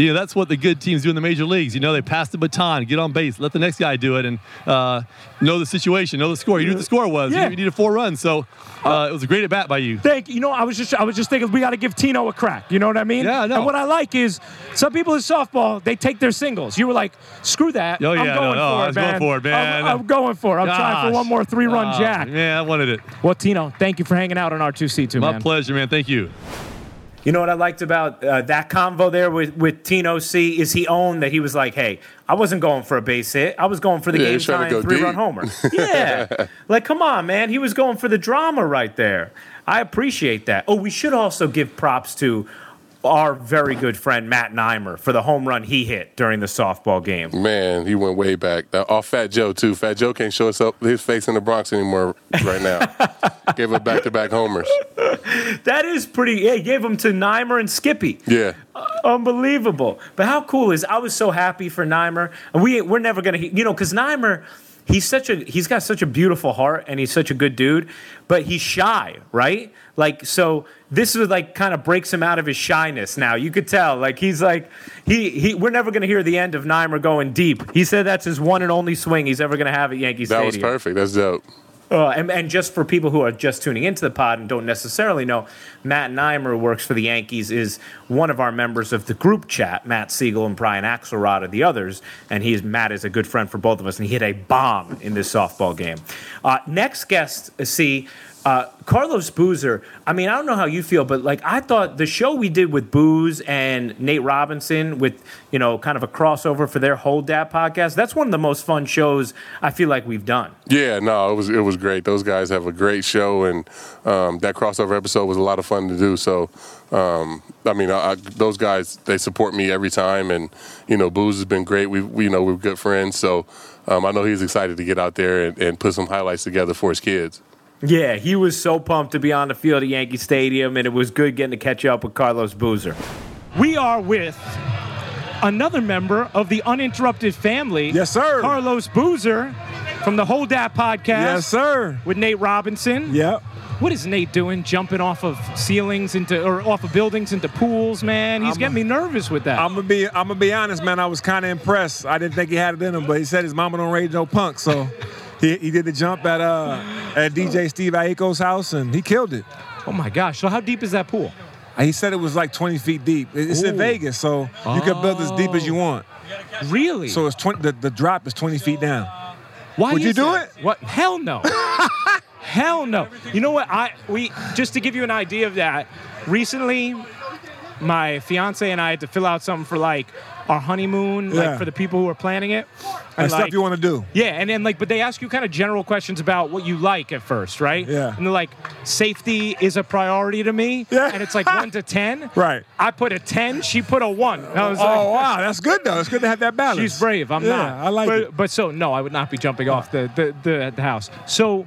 you know that's what the good teams do in the major leagues. You know they pass the baton, get on base, let the next guy do it, and uh, know the situation, know the score. You knew what the score was. Yeah. You needed four runs, so uh, it was a great at bat by you. Thank you. You know, I was just I was just thinking we got to give Tino a crack. You know what I mean? Yeah, know. And what I like is some people in softball they take their singles. You were like, screw that. Oh, yeah, I'm going no, no, for I it, going for it, man. I'm, I'm going for it. I'm trying for one more three-run Ah, jack. Yeah, I wanted it. Well, Tino, thank you for hanging out on R2C2, My man. pleasure, man. Thank you. You know what I liked about uh, that convo there with, with Tino C is he owned that he was like, hey, I wasn't going for a base hit. I was going for the Yeah, game he's trying to time three run homer. Yeah. like, come on, man. He was going for the drama right there. I appreciate that. Oh, we should also give props to our very good friend Matt Neimer for the home run he hit during the softball game. Man, he went way back. That- Off oh, Fat Joe too. Fat Joe can't show us up his face in the Bronx anymore right now. Gave up back to back homers. That is pretty. Yeah, he gave them to Neimer and Skippy. Yeah. Uh, unbelievable. But how cool is I was so happy for Neimer, and we we're never gonna you know because Neimer. He's such a he's got such a beautiful heart and he's such a good dude, but he's shy, right? Like so this is like kind of breaks him out of his shyness now. You could tell. Like he's like he he we're never gonna hear the end of Neimer going deep. He said that's his one and only swing he's ever gonna have at Yankee That Stadium. was perfect. That's dope. Uh, and, and just for people who are just tuning into the pod and don't necessarily know, Matt Neimer, works for the Yankees, is one of our members of the group chat. Matt Siegel and Brian Axelrod are the others, and he's Matt is a good friend for both of us, and he hit a bomb in this softball game. Uh, next guest, uh, see. Uh, Carlos Boozer. I mean, I don't know how you feel, but like I thought the show we did with Booze and Nate Robinson, with you know, kind of a crossover for their whole dad podcast. That's one of the most fun shows I feel like we've done. Yeah, no, it was it was great. Those guys have a great show, and um, that crossover episode was a lot of fun to do. So, um, I mean, I, those guys they support me every time, and you know, Booze has been great. We, we you know we're good friends, so um, I know he's excited to get out there and, and put some highlights together for his kids. Yeah, he was so pumped to be on the field at Yankee Stadium, and it was good getting to catch up with Carlos Boozer. We are with another member of the uninterrupted family. Yes, sir. Carlos Boozer from the Hold That podcast. Yes, sir. With Nate Robinson. Yep. What is Nate doing? Jumping off of ceilings into or off of buildings into pools, man. He's I'm getting me nervous with that. I'm gonna be I'm gonna be honest, man. I was kind of impressed. I didn't think he had it in him, but he said his mama don't raise no punk, so he, he did the jump at uh at DJ Steve Aoki's house and he killed it. oh my gosh! So how deep is that pool? Uh, He said it was like 20 feet deep. It's in Vegas, so you can build as deep as you want. Really? So it's 20. The, the drop is 20 feet down. Why Would you do that? it? What? Hell no. Hell no. You know what? I we just to give you an idea of that. Recently, my fiance and I had to fill out something for like our honeymoon, Yeah. like for the people who are planning it. And stuff like, you want to do. Yeah, and then like, but they ask you kind of general questions about what you like at first, right? Yeah. And they're like, safety is a priority to me. Yeah. And it's like one to ten. Right. I put a ten. She put a one. I was oh, like, Oh wow, that's good though. It's good to have that balance. She's brave. I'm yeah, not. I like but, it. But so no, I would not be jumping off the the, the the house. So,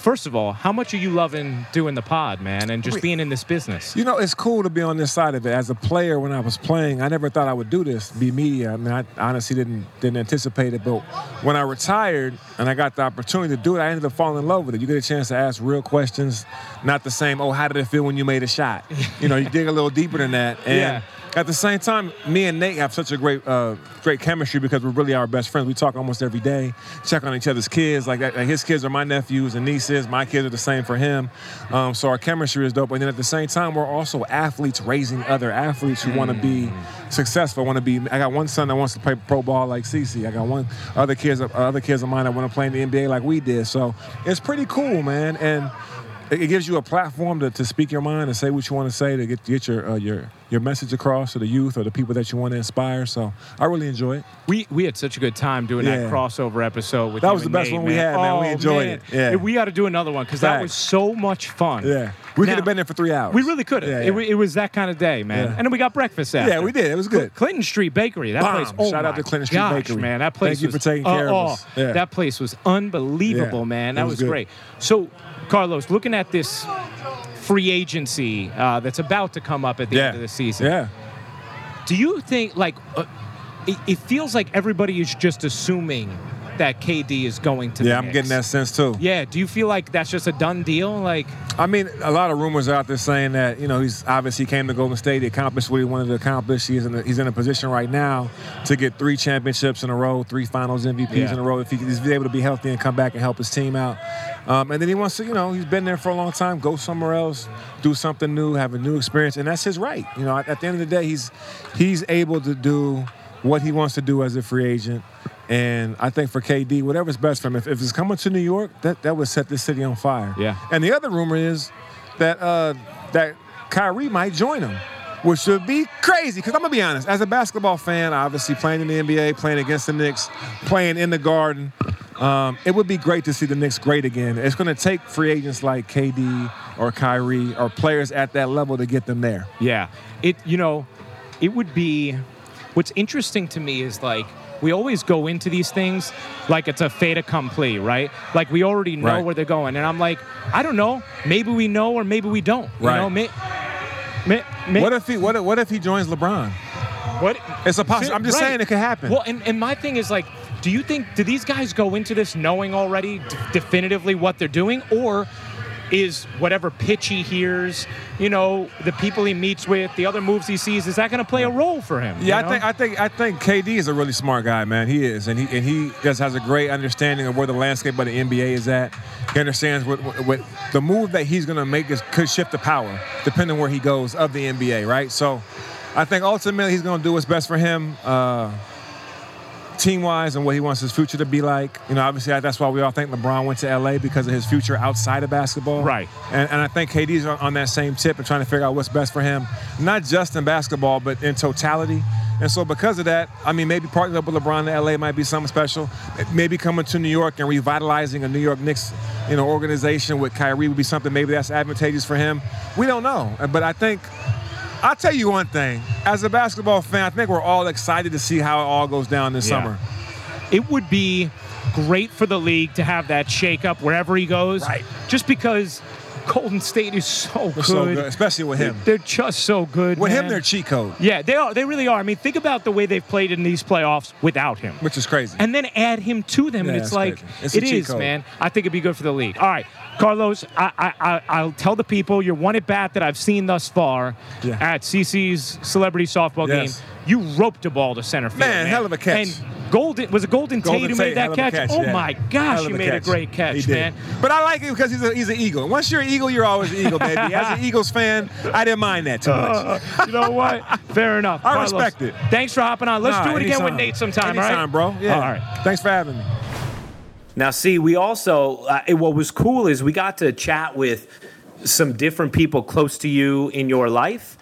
first of all, how much are you loving doing the pod, man, and just being in this business? You know, it's cool to be on this side of it. As a player, when I was playing, I never thought I would do this, be media. I mean, I honestly didn't didn't anticipate it. But when I retired and I got the opportunity to do it, I ended up falling in love with it. You get a chance to ask real questions, not the same. Oh, how did it feel when you made a shot? You know, you dig a little deeper than that. And Yeah. At the same time, me and Nate have such a great, uh, great chemistry because we're really our best friends. We talk almost every day, check on each other's kids. Like, like his kids are my nephews and nieces. My kids are the same for him. Um, so our chemistry is dope. And then at the same time, we're also athletes raising other athletes who want to be successful. Want to be. I got one son that wants to play pro ball like CC. I got one other kids, other kids of mine that want to play in the NBA like we did. So it's pretty cool, man. And it it gives you a platform to, to speak your mind and say what you want to say to get get your uh, your your message across to the youth or the people that you want to inspire. So I really enjoy it. We we had such a good time doing Yeah. that crossover episode with That was the best Nate, one we had, man. We Oh, enjoyed man. it. Yeah. We got to do another one because that was so much fun. Yeah, we could have been there for three hours. We really could have. Yeah, It, yeah. wa- it was that kind of day, man. And then we got breakfast after. Yeah, we did. It was good. Clinton Street Bakery. That Bomb. place. Oh Shout out to Clinton Street gosh, Bakery. man. That place. Thank you for taking uh, care of oh, us. Yeah. That place was unbelievable, man. It That was was, great. So, Carlos, looking at this free agency uh, that's about to come up at the yeah. end of the season, Yeah. do you think like uh, it, it feels like everybody is just assuming that KD is going to? Yeah, I'm Knicks? getting that sense too. Yeah. Do you feel like that's just a done deal? Like, I mean, a lot of rumors out there saying that you know he's obviously came to Golden State, he accomplished what he wanted to accomplish. He's in a, he's in a position right now to get three championships in a row, three Finals MVPs Yeah. in a row. If he, he's able to be healthy and come back and help his team out, um, and then he wants to, you know, he's been there for a long time. Go somewhere else, do something new, have a new experience, and that's his right. You know, at, at the end of the day, he's he's able to do what he wants to do as a free agent. And I think for KD, whatever's best for him, if, if it's coming to New York, that, that would set this city on fire. Yeah. And the other rumor is that uh, that Kyrie might join him, which would be crazy. Because I'm gonna be honest, as a basketball fan, obviously playing in the NBA, playing against the Knicks, playing in the Garden, um, it would be great to see the Knicks great again. It's gonna take free agents like KD or Kyrie or players at that level to get them there. Yeah. It you know, it would be what's interesting to me is like we always go into these things like it's a fait accompli, right? Like we already know Right. where they're going. And I'm like, I don't know. Maybe we know or maybe we don't. You Right. know, may, may, may, What if he what if, what if he joins LeBron? what It's a possi- I'm just Right. saying it could happen. Well, and, and my thing is like, do you think do these guys go into this knowing already d- definitively what they're doing, or is whatever pitch he hears, you know, the people he meets with, the other moves he sees, is that going to play a role for him? Yeah, you know? I think I think I think KD is a really smart guy, man. He is, and he and he just has a great understanding of where the landscape of the NBA is at. He understands what, what, what the move that he's going to make is could shift the power depending where he goes of the NBA, right? So, I think ultimately he's going to do what's best for him. Uh, Team wise and what he wants his future to be like. You know, obviously that's why we all think LeBron went to LA because of his future outside of basketball. Right. And, and I think KD's on, on that same tip and trying to figure out what's best for him, not just in basketball, but in totality. And so because of that, I mean, maybe partnering up with LeBron in LA might be something special. Maybe coming to New York and revitalizing a New York Knicks, you know, organization with Kyrie would be something maybe that's advantageous for him. We don't know. But I think I'll tell you one thing. As a basketball fan, I think we're all excited to see how it all goes down this Yeah. summer. it would be great for the league to have that shakeup wherever he goes. Right. Just because Golden State is so good. so good, especially with him. They're just so good. With him, they're cheat code, Yeah, they are. They really are. I mean, think about the way they've played in these playoffs without him. which is crazy. and then add him to them, Yeah, and it's like crazy. It's it is, man. I think it'd be good for the league. All right, Carlos, I, I, I, I'll tell the people your one at bat that I've seen thus far Yeah. at CC's celebrity softball Yes. game. You roped a ball to center field, Man, hell of a catch. And Golden was it Golden, Golden Tate who made that a catch? catch, Oh yeah. my gosh, you of he a made a great catch, man. But I like it because he's, a, he's an Eagle. Once you're an Eagle, you're always an Eagle, baby. As an Eagles fan, I didn't mind that too much. Uh, you know what? Fair enough. I Carlos, respect it. Thanks for hopping on. Let's Nah, do it again with. Nate sometime, all Anytime, right? bro. Yeah. All right. Thanks for having me. Now, see, we also, uh, what was cool is we got to chat with some different people close to you in your life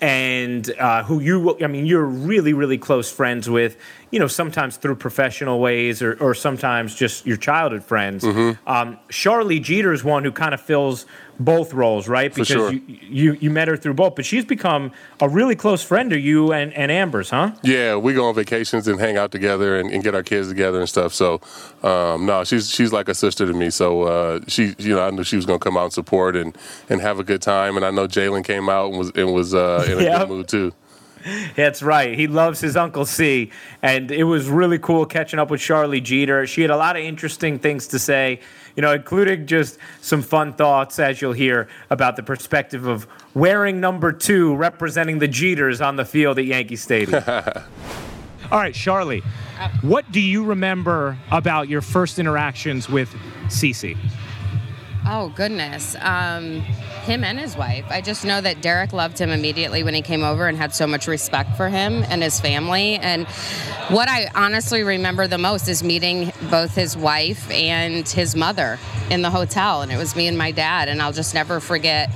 and uh, who you, I mean, you're really, really close friends with, you know, sometimes through professional ways or, or sometimes just your childhood friends. Mm-hmm. Um, Sharlee Jeter is one who kind of fills both roles, right? Because sure. you, you, you met her through both, but she's become a really close friend to you and, and Amber's, huh? Yeah, we go on vacations and hang out together and, and get our kids together and stuff. So, um, no, she's she's like a sister to me. So uh, she, you know, I knew she was going to come out and support and, and have a good time. And I know Jalen came out and was and was uh, in a Yep. good mood too. That's right. He loves his Uncle C. And it was really cool catching up with Sharlee Jeter. She had a lot of interesting things to say, you know, including just some fun thoughts, as you'll hear, about the perspective of wearing number two, representing the Jeters on the field at Yankee Stadium. All right, Sharlee, what do you remember about your first interactions with CC? Oh goodness, um, him and his wife. I just know that Derek loved him immediately when he came over and had so much respect for him and his family. And what I honestly remember the most is meeting both his wife and his mother in the hotel, and it was me and my dad. And I'll just never forget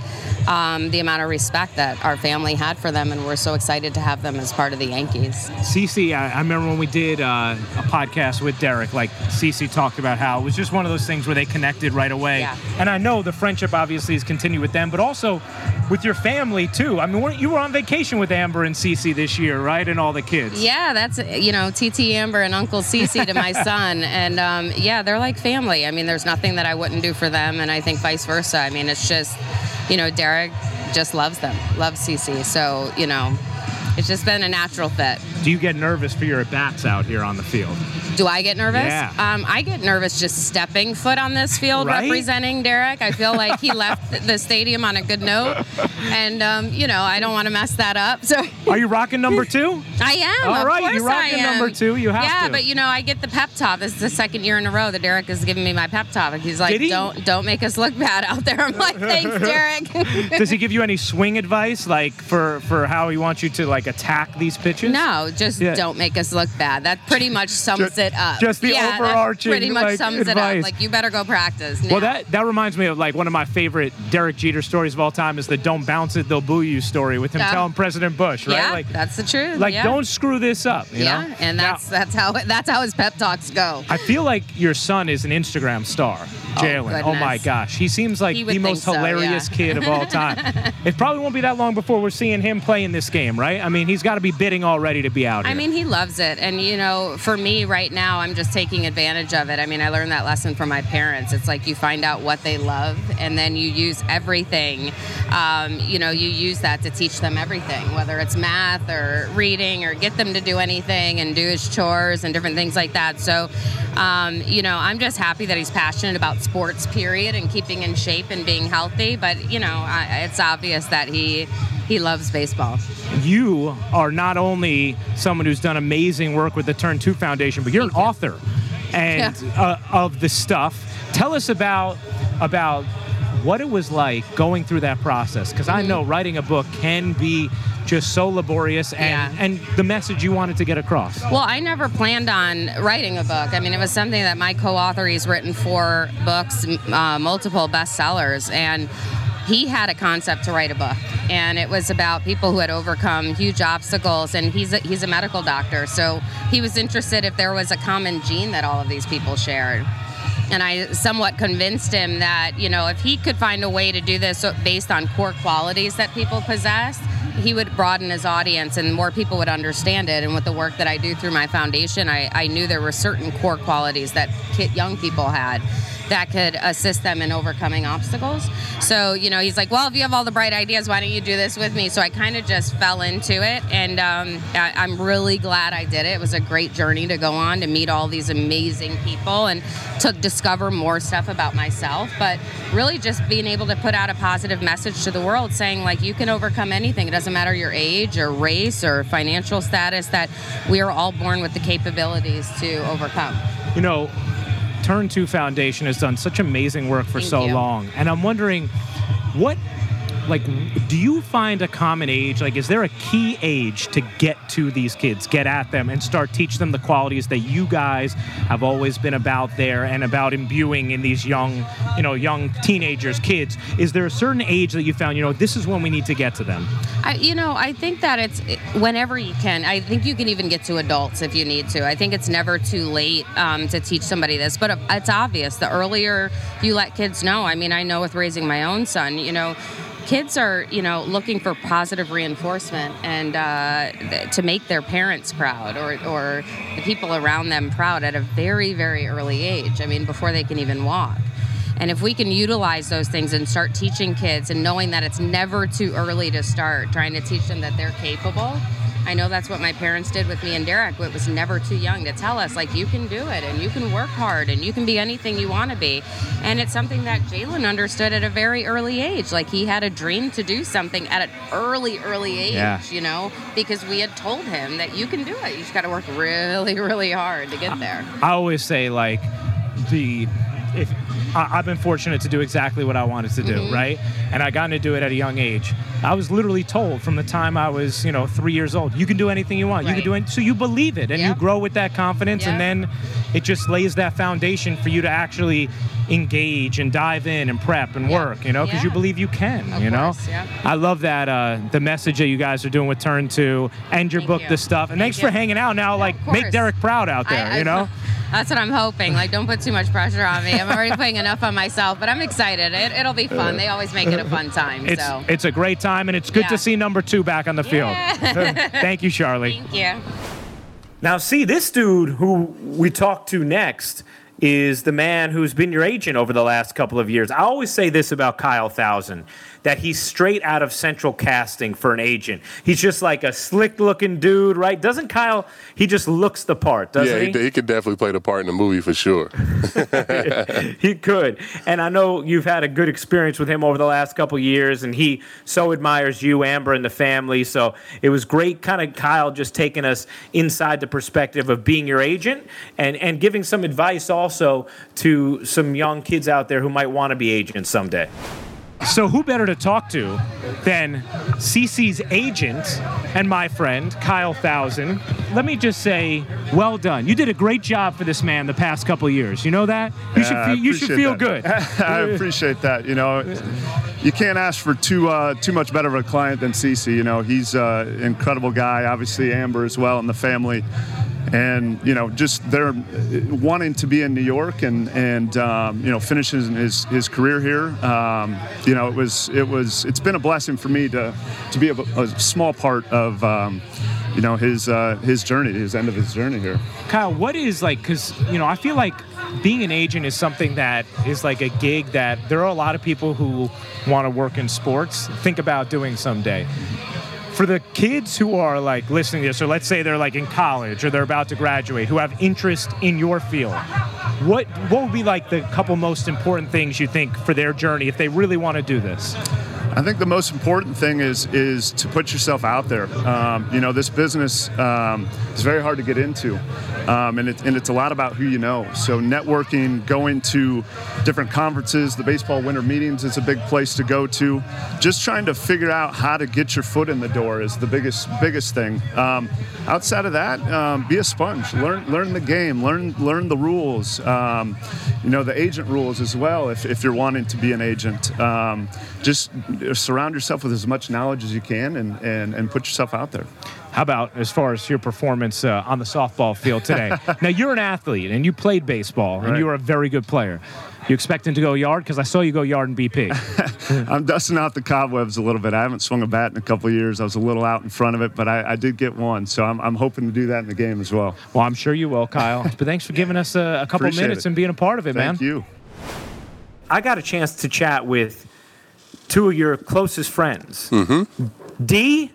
um, the amount of respect that our family had for them, and we're so excited to have them as part of the Yankees. CC, I, I remember when we did uh, a podcast with Derek, like CC talked about how it was just one of those things where they connected right away. Yeah. And I know the friendship obviously has continued with them, but also with your family too. I mean, you were on vacation with Amber and CC this year, right? And all the kids. Yeah, that's you know TT Amber and Uncle CC to my son, and um, yeah, they're like family. I mean, there's nothing that I wouldn't do for them, and I think vice versa. I mean, it's just you know Derek just loves them, loves CC, so you know it's just been a natural fit. Do you get nervous for your at bats out here on the field? Do I get nervous? Yeah. Um, I get nervous just stepping foot on this field Right? representing Derek. I feel like he left the stadium on a good note, and um, you know I don't want to mess that up. So Are you rocking number two? I am. All right, you're rocking number two, you have to yeah, to. but you know, I get the pep talk. This is the second year in a row that Derek has given me my pep talk. He's like, he? "Don't, don't make us look bad out there." I'm like, "Thanks, Derek." Does he give you any swing advice, like for for how he wants you to like like attack these pitches? No, just Yeah. don't make us look bad. That pretty much sums Just- it up. just the yeah, overarching, pretty much like, sums it up. Like you better go practice. Well, that that reminds me of like one of my favorite Derek Jeter stories of all time is the "Don't bounce it, they'll boo you" story with him Yeah. telling President Bush, right? yeah, like, that's the truth. like don't screw this up. You yeah, know? and Now, that's that's how that's how his pep talks go. I feel like your son is an Instagram star, oh, Jalen. Oh, my gosh, he seems like He the most so, hilarious kid of all time. it probably won't be that long before we're seeing him play in this game, right? I mean, he's got to be bidding already to be out Here. I mean, he loves it. And, you know, for me right now, I'm just taking advantage of it. I mean, I learned that lesson from my parents. It's like you find out what they love and then you use everything. Um, you know, you use that to teach them everything, whether it's math or reading or get them to do anything and do his chores and different things like that. So, um, you know, I'm just happy that he's passionate about sports, period, and keeping in shape and being healthy. But, you know, I, it's obvious that he. He loves baseball. you are not only someone who's done amazing work with the Turn 2 Foundation, but you're an author and uh, of the stuff. Tell us about about what it was like going through that process because Mm-hmm. I know writing a book can be just so laborious and Yeah. and the message you wanted to get across. Well, I never planned on writing a book. I mean, it was something that my co-author, he's written four books, uh, multiple bestsellers, and he had a concept to write a book, and it was about people who had overcome huge obstacles. And he's a, he's a medical doctor, so he was interested if there was a common gene that all of these people shared. And I somewhat convinced him that, you know, if he could find a way to do this based on core qualities that people possess, he would broaden his audience and more people would understand it. And with the work that I do through my foundation, I, I knew there were certain core qualities that young people had that could assist them in overcoming obstacles. So, you know, he's like, well, if you have all the bright ideas, why don't you do this with me? So I kind of just fell into it. And um, I, I'm really glad I did it. It was a great journey to go on to meet all these amazing people and to discover more stuff about myself. But really just being able to put out a positive message to the world saying, like, you can overcome anything. It doesn't matter your age or race or financial status, that we are all born with the capabilities to overcome. You know, Turn 2 Foundation has done such amazing work for Thank so you. long. And I'm wondering what like do you find a common age like is there a key age to get to these kids get at them and start teach them the qualities that you guys have always been about there and about imbuing in these young you know young teenagers kids is there a certain age that you found you know this is when we need to get to them I, you know, I think that it's whenever you can. I think you can even get to adults if you need to. I think it's never too late um, to teach somebody this, but it's obvious. The earlier you let kids know, I mean, I know with raising my own son, you know, kids are, you know, looking for positive reinforcement and uh, th- to make their parents proud or, or the people around them proud at a very, very early age. I mean, before they can even walk. And if we can utilize those things and start teaching kids and knowing that it's never too early to start, trying to teach them that they're capable. I know that's what my parents did with me and Derek. It was never too young to tell us, like, you can do it and you can work hard and you can be anything you want to be. And it's something that Jalen understood at a very early age. Like, he had a dream to do something at an early, early age, Yeah. you know, because we had told him that you can do it. You just got to work really, really hard to get there. I always say like the if I, I've been fortunate to do exactly what I wanted to do, Mm-hmm. right? And I got to do it at a young age. I was literally told from the time I was, you know, three years old, you can do anything you want. You can do it. So you believe it, and you grow with that confidence, and then it just lays that foundation for you to actually engage and dive in and prep and Yeah. work, you know, because you believe you can, Of you know. course, yeah. I love that uh, the message that you guys are doing with Turn Two and your Thank book, you. the stuff, and Thank thanks you. for hanging out now. like, make. Derek proud out there, I- I- you know. That's what I'm hoping. Like, don't put too much pressure on me. I'm already putting enough on myself, but I'm excited. It, it'll be fun. They always make it a fun time. It's so, it's a great time, and it's good to see number two back on the field. Thank you, Sharlee. thank you. Now, see, this dude who we talk to next is the man who's been your agent over the last couple of years. I always say this about Kyle Thousand that he's straight out of central casting for an agent. He's just like a slick looking dude, right? Doesn't Kyle, he just looks the part, doesn't yeah, he, Yeah, he could definitely play the part in the movie for sure. he could. And I know you've had a good experience with him over the last couple years, and he so admires you, Amber, and the family. So it was great, kind of Kyle just taking us inside the perspective of being your agent and, and giving some advice also to some young kids out there who might want to be agents someday. So who better to talk to than CC's agent and my friend Kyle Thousand? Let me just say, well done. You did a great job for this man the past couple years. You know that? You should Yeah, I feel, you should feel that. good. I appreciate that. You know, you can't ask for too uh, too much better of a client than CC. You know, he's an incredible guy. Obviously, Amber as well, and the family. And you know, just they're wanting to be in New York and and um, you know finishes his his career here. Um, you know, it was it was it's been a blessing for me to to be a, a small part of um, you know his uh, his journey, his end of his journey here. Kyle, what is like, because, you know, I feel like being an agent is something that is like a gig that there are a lot of people who want to work in sports, think about doing someday. For the kids who are like listening to this, or let's say they're like in college or they're about to graduate, who have interest in your field, what what would be like the couple most important things you think for their journey if they really want to do this? I think the most important thing is is to put yourself out there. Um, you know, this business um, is very hard to get into, um, and, it, and it's a lot about who you know. So networking, going to different conferences, the baseball winter meetings is a big place to go to. Just trying to figure out how to get your foot in the door is the biggest biggest thing. Um, outside of that, um, be a sponge. Learn learn the game. Learn learn the rules. Um, you know the agent rules as well. If, if you're wanting to be an agent, just surround yourself with as much knowledge as you can and, and, and put yourself out there. How about as far as your performance uh, on the softball field today? now you're an athlete and you played baseball and Right. you were a very good player. You expecting to go yard? Because I saw you go yard in BP. I'm dusting out the cobwebs a little bit. I haven't swung a bat in a couple of years. I was a little out in front of it, but I, I did get one. So I'm, I'm hoping to do that in the game as well. well, I'm sure you will, Kyle. but thanks for giving us a, a couple Appreciate minutes it. and being a part of it, man. Thank you. I got a chance to chat with two of your closest friends, D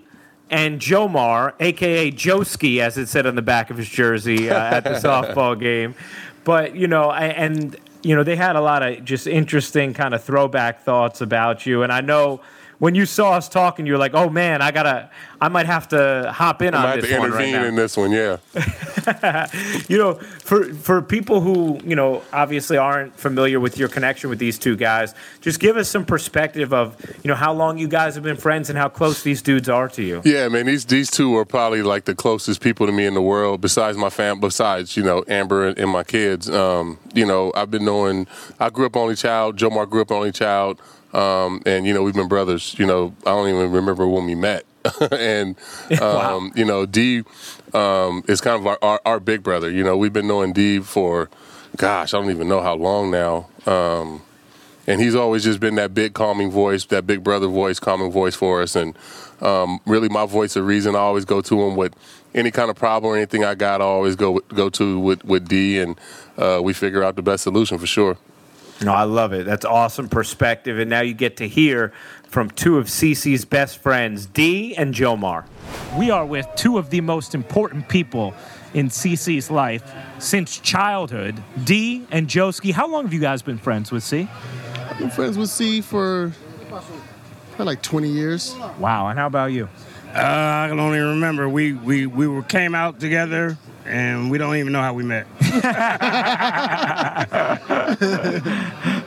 and Jomar, aka Joski, as it said on the back of his jersey uh, at the softball game. But you know, I, and you know, they had a lot of just interesting kind of throwback thoughts about you. And I know when you saw us talking, you were like, "Oh man, I gotta, I might have to hop in I on might have this to one right intervene now." in this one, yeah. you know, for for people who you know obviously aren't familiar with your connection with these two guys, just give us some perspective of you know how long you guys have been friends and how close these dudes are to you. Yeah, man, these these two are probably like the closest people to me in the world, besides my fam, besides you know Amber and, and my kids. Um, you know, I've been knowing. I grew up only child. Jomar grew up only child, um, and you know we've been brothers. You know, I don't even remember when we met. and um, you know, D um, is kind of our, our, our big brother. You know, we've been knowing D for, gosh, I don't even know how long now. Um, and he's always just been that big calming voice, that big brother voice, calming voice for us, and um, really my voice of reason. I always go to him with any kind of problem or anything I got. I always go go to with with D, and uh, we figure out the best solution for sure. No, I love it. That's awesome perspective, and now you get to hear from two of CC's best friends, D and Jomar. We are with two of the most important people in CC's life since childhood, D and Joski. How long have you guys been friends with C? I've been friends with C for probably like 20 years. Wow, and how about you? Uh, I can only remember we we we were came out together, and we don't even know how we met.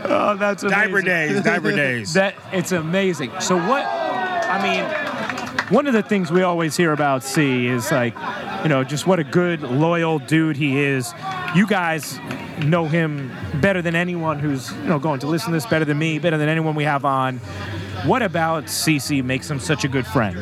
Oh, that's Diaper amazing. days, diaper days. That it's amazing. So what? I mean, one of the things we always hear about C is like, you know, just what a good, loyal dude he is. You guys know him better than anyone who's you know going to listen to this, better than me, better than anyone we have on. What about CC makes him such a good friend?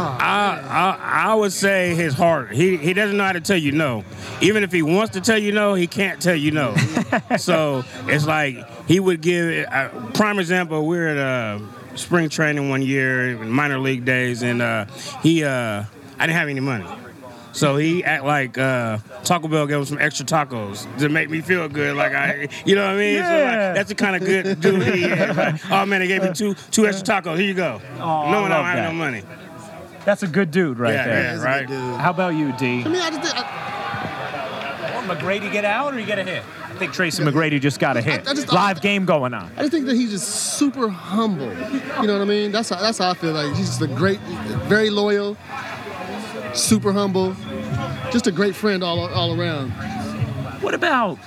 I, I I would say his heart. He he doesn't know how to tell you no. Even if he wants to tell you no, he can't tell you no. so it's like he would give. Uh, prime example: we're at uh, spring training one year, minor league days, and uh, he uh, I didn't have any money. So he act like uh, Taco Bell gave him some extra tacos to make me feel good, like I, you know what I mean. So Yeah. like, that's the kind of good dude he is. Like, oh man, they gave me two two extra tacos. Here you go. I Knowing I, love don't have no money. That's a good dude right Yeah, there. yeah, He's a right. good dude. How about you, D? I mean, I just think, I, Will McGrady get out or you get a hit? I think Tracy McGrady just got a hit. I just- Live game going on. I just think that he's just super humble. You know what I mean? That's how, that's how I feel. Like he's just a great, very loyal, super humble, just a great friend all all around. What about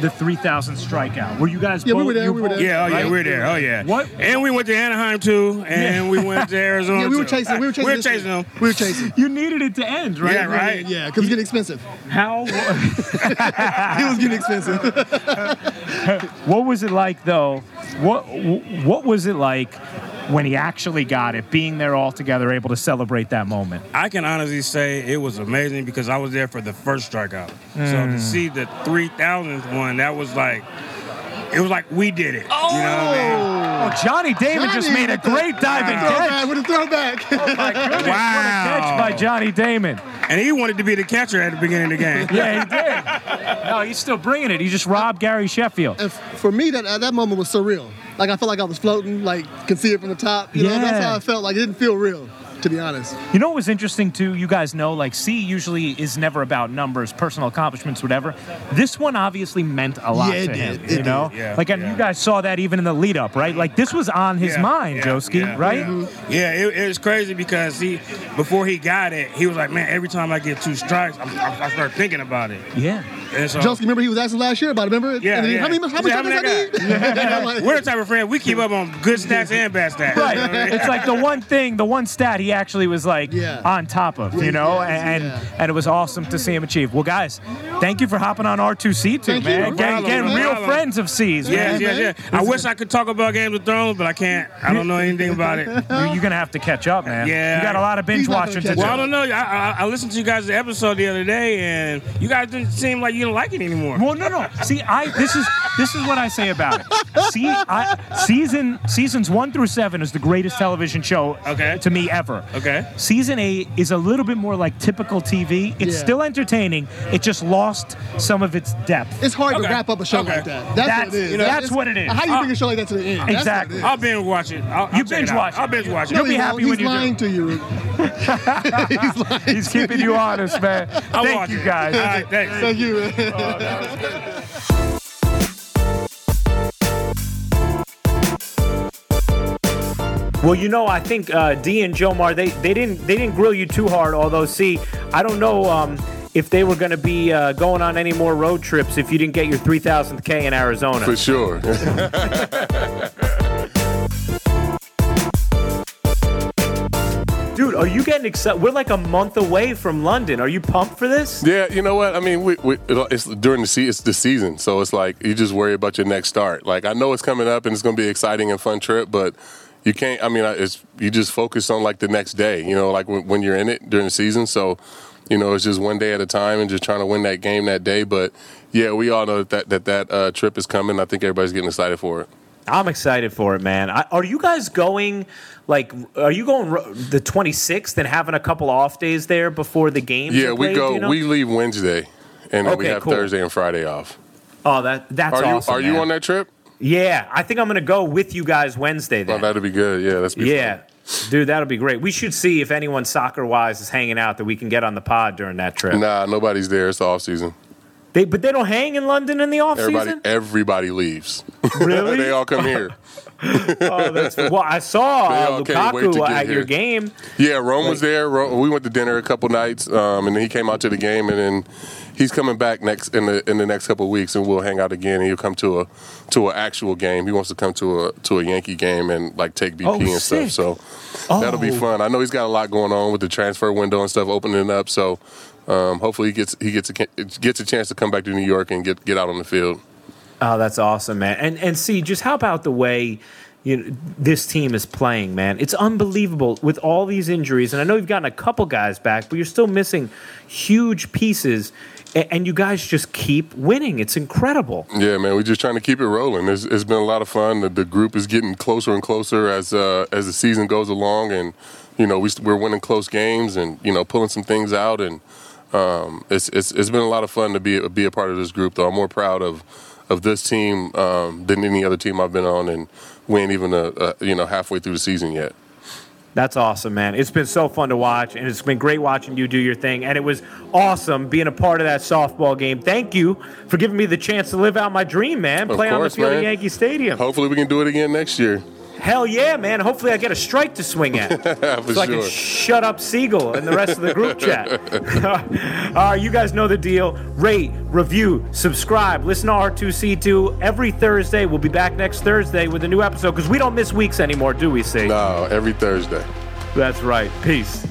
the 3,000 strikeout? Were you guys? Yeah, we both- were there, you we were both- there. Yeah, oh yeah, right? we were there. Oh yeah. What- And we went to Anaheim too, and we went to Arizona. Yeah, we were chasing. We were chasing. We were chasing them. We were chasing. You needed it to end, right? Yeah, right. Yeah, because it's getting expensive. How? It was getting expensive. what was it like though? What What was it like when he actually got it? Being there all together, able to celebrate that moment. I can honestly say it was amazing because I was there for the first strikeout. So Mm. to see the 3,000th one, that was like, it was like we did it. Oh, you know what I mean? Oh, Johnny Damon just made a with the- great diving Throwback catch. with a throwback. Oh my goodness! What a Wow. catch by Johnny Damon. And he wanted to be the catcher at the beginning of the game. Yeah, he did. No, he's still bringing it. He just robbed Gary Sheffield. And for me, that uh, that moment was surreal. Like I felt like I was floating, like could see it from the top. You know, that's how I felt. Like it didn't feel real, to be honest. You know what was interesting too? You guys know, like, C usually is never about numbers, personal accomplishments, whatever. This one obviously meant a lot Yeah, it to him. did. It you did. know, Yeah, like, and yeah. you guys saw that even in the lead up, right? Like, this was on his Yeah, mind, yeah, Joski, yeah, right? Yeah, Yeah, it, it was crazy because he, before he got it, he was like, man, every time I get two strikes, I'm, I, I start thinking about it. Yeah. And so, Joski, remember he was asking last year about it. Remember? Yeah, And he- yeah. How many? How many said, times I "How many need? I'm like, we're the type of friend we keep up on good stats and bad stats. Right. You know I mean? It's like the one thing, the one stat he actually was like Yeah. on top of, you know, yeah, and yeah. and it was awesome to see him achieve. Well, guys, thank you for hopping on R2C2, Thank man. Getting, problem, real friends of C's, man. Yes, yes, man. I wish I could talk about Game of Thrones, but I can't. I don't know anything about it. You- You're gonna have to catch up, man. Yeah. you got a lot of binge He's not gonna watching to do. Well, I don't know. I, I, I listened to you guys' episode the other day, and you guys didn't seem like you didn't like it anymore. Well, no, no. See, I this is this is what I say about it. See, I, season seasons one through seven is the greatest television show Okay. to me ever. Okay. Season eight is a little bit more like typical TV. It's Yeah. still entertaining. It just lost some of its depth. It's hard Okay. to wrap up a show Okay. like that. That's, That's- what it is. you know, that's It's- what it is. How do you uh, bring a show like that to the end? That's what it Exactly. I'll binge watch it. I'll, I'll You check binge it out. watch it. I'll binge watch it. You'll be he happy won't. when He's you do. lying to you. He's lying. He's keeping you honest, man. I'll Thank watch you it. guys. All right, thanks. Thank you, oh, man. Well, you know, I think uh, D and Jomar they, they didn't they didn't grill you too hard. Although, see, I don't know um, if they were going to be uh, going on any more road trips if you didn't get your 3,000th K in Arizona. For sure. Dude, are you getting excited? We're like a month away from London. Are you pumped for this? Yeah, you know what? I mean, we, we, it's during the se- it's the season, so it's like you just worry about your next start. Like I know it's coming up and it's going to be an exciting and fun trip, but you can't. I mean, it's you just focus on like the next day. You know, like when, when you're in it during the season. So, you know, it's just one day at a time and just trying to win that game that day. But yeah, we all know that that that, uh, trip is coming. I think everybody's getting excited for it. I'm excited for it, man. I, are you guys going? Like, are you going the 26th and having a couple off days there before the game? Yeah, we played, go. you know? We leave Wednesday, and then we have cool. Thursday and Friday off. Oh, that that's are you awesome. Are you on that trip? Yeah, I think I'm gonna go with you guys Wednesday. Oh, that'd be good. Yeah, that's be yeah, fun. dude, that'll be great. We should see if anyone soccer wise is hanging out that we can get on the pod during that trip. Nah, nobody's there. It's the off season. They, but they don't hang in London in the off Everybody, season. everybody leaves. Really? they all come here. oh, that's well. I saw uh, all can't wait to Lukaku at your game. Yeah, Rome was there. Ro- we went to dinner a couple nights, um, and then he came out to the game, and then he's coming back next in the in the next couple of weeks, and we'll hang out again. And he'll come to a to an actual game. He wants to come to a to a Yankee game and like take BP Oh, and sick. stuff. So that'll be Oh. fun. I know he's got a lot going on with the transfer window and stuff opening up. So um, hopefully he gets he gets a, gets a chance to come back to New York and get get out on the field. Oh, that's awesome, man. And and see, just how about the way you know, this team is playing, man? It's unbelievable with all these injuries. And I know you've gotten a couple guys back, but you're still missing huge pieces. And you guys just keep winning. It's incredible. Yeah, man, we're just trying to keep it rolling. It's, it's been a lot of fun. The, the group is getting closer and closer as uh, as the season goes along, and you know we, we're winning close games and you know pulling some things out, and um, it's, it's it's been a lot of fun to be be a part of this group. Though I'm more proud of of this team um, than any other team I've been on, and we ain't even a, a, you know halfway through the season yet. That's awesome, man. It's been so fun to watch, and it's been great watching you do your thing. And it was awesome being a part of that softball game. Thank you for giving me the chance to live out my dream, man. Of Play on the field man. at Yankee Stadium. Hopefully, we can do it again next year. Hell yeah, man. Hopefully I get a strike to swing at. For so I can shut up Siegel and the rest of the group chat. All right, you guys know the deal. Rate, review, subscribe, listen to R2C2 every Thursday. We'll be back next Thursday with a new episode because we don't miss weeks anymore, do we, see? no, every Thursday. That's right. Peace.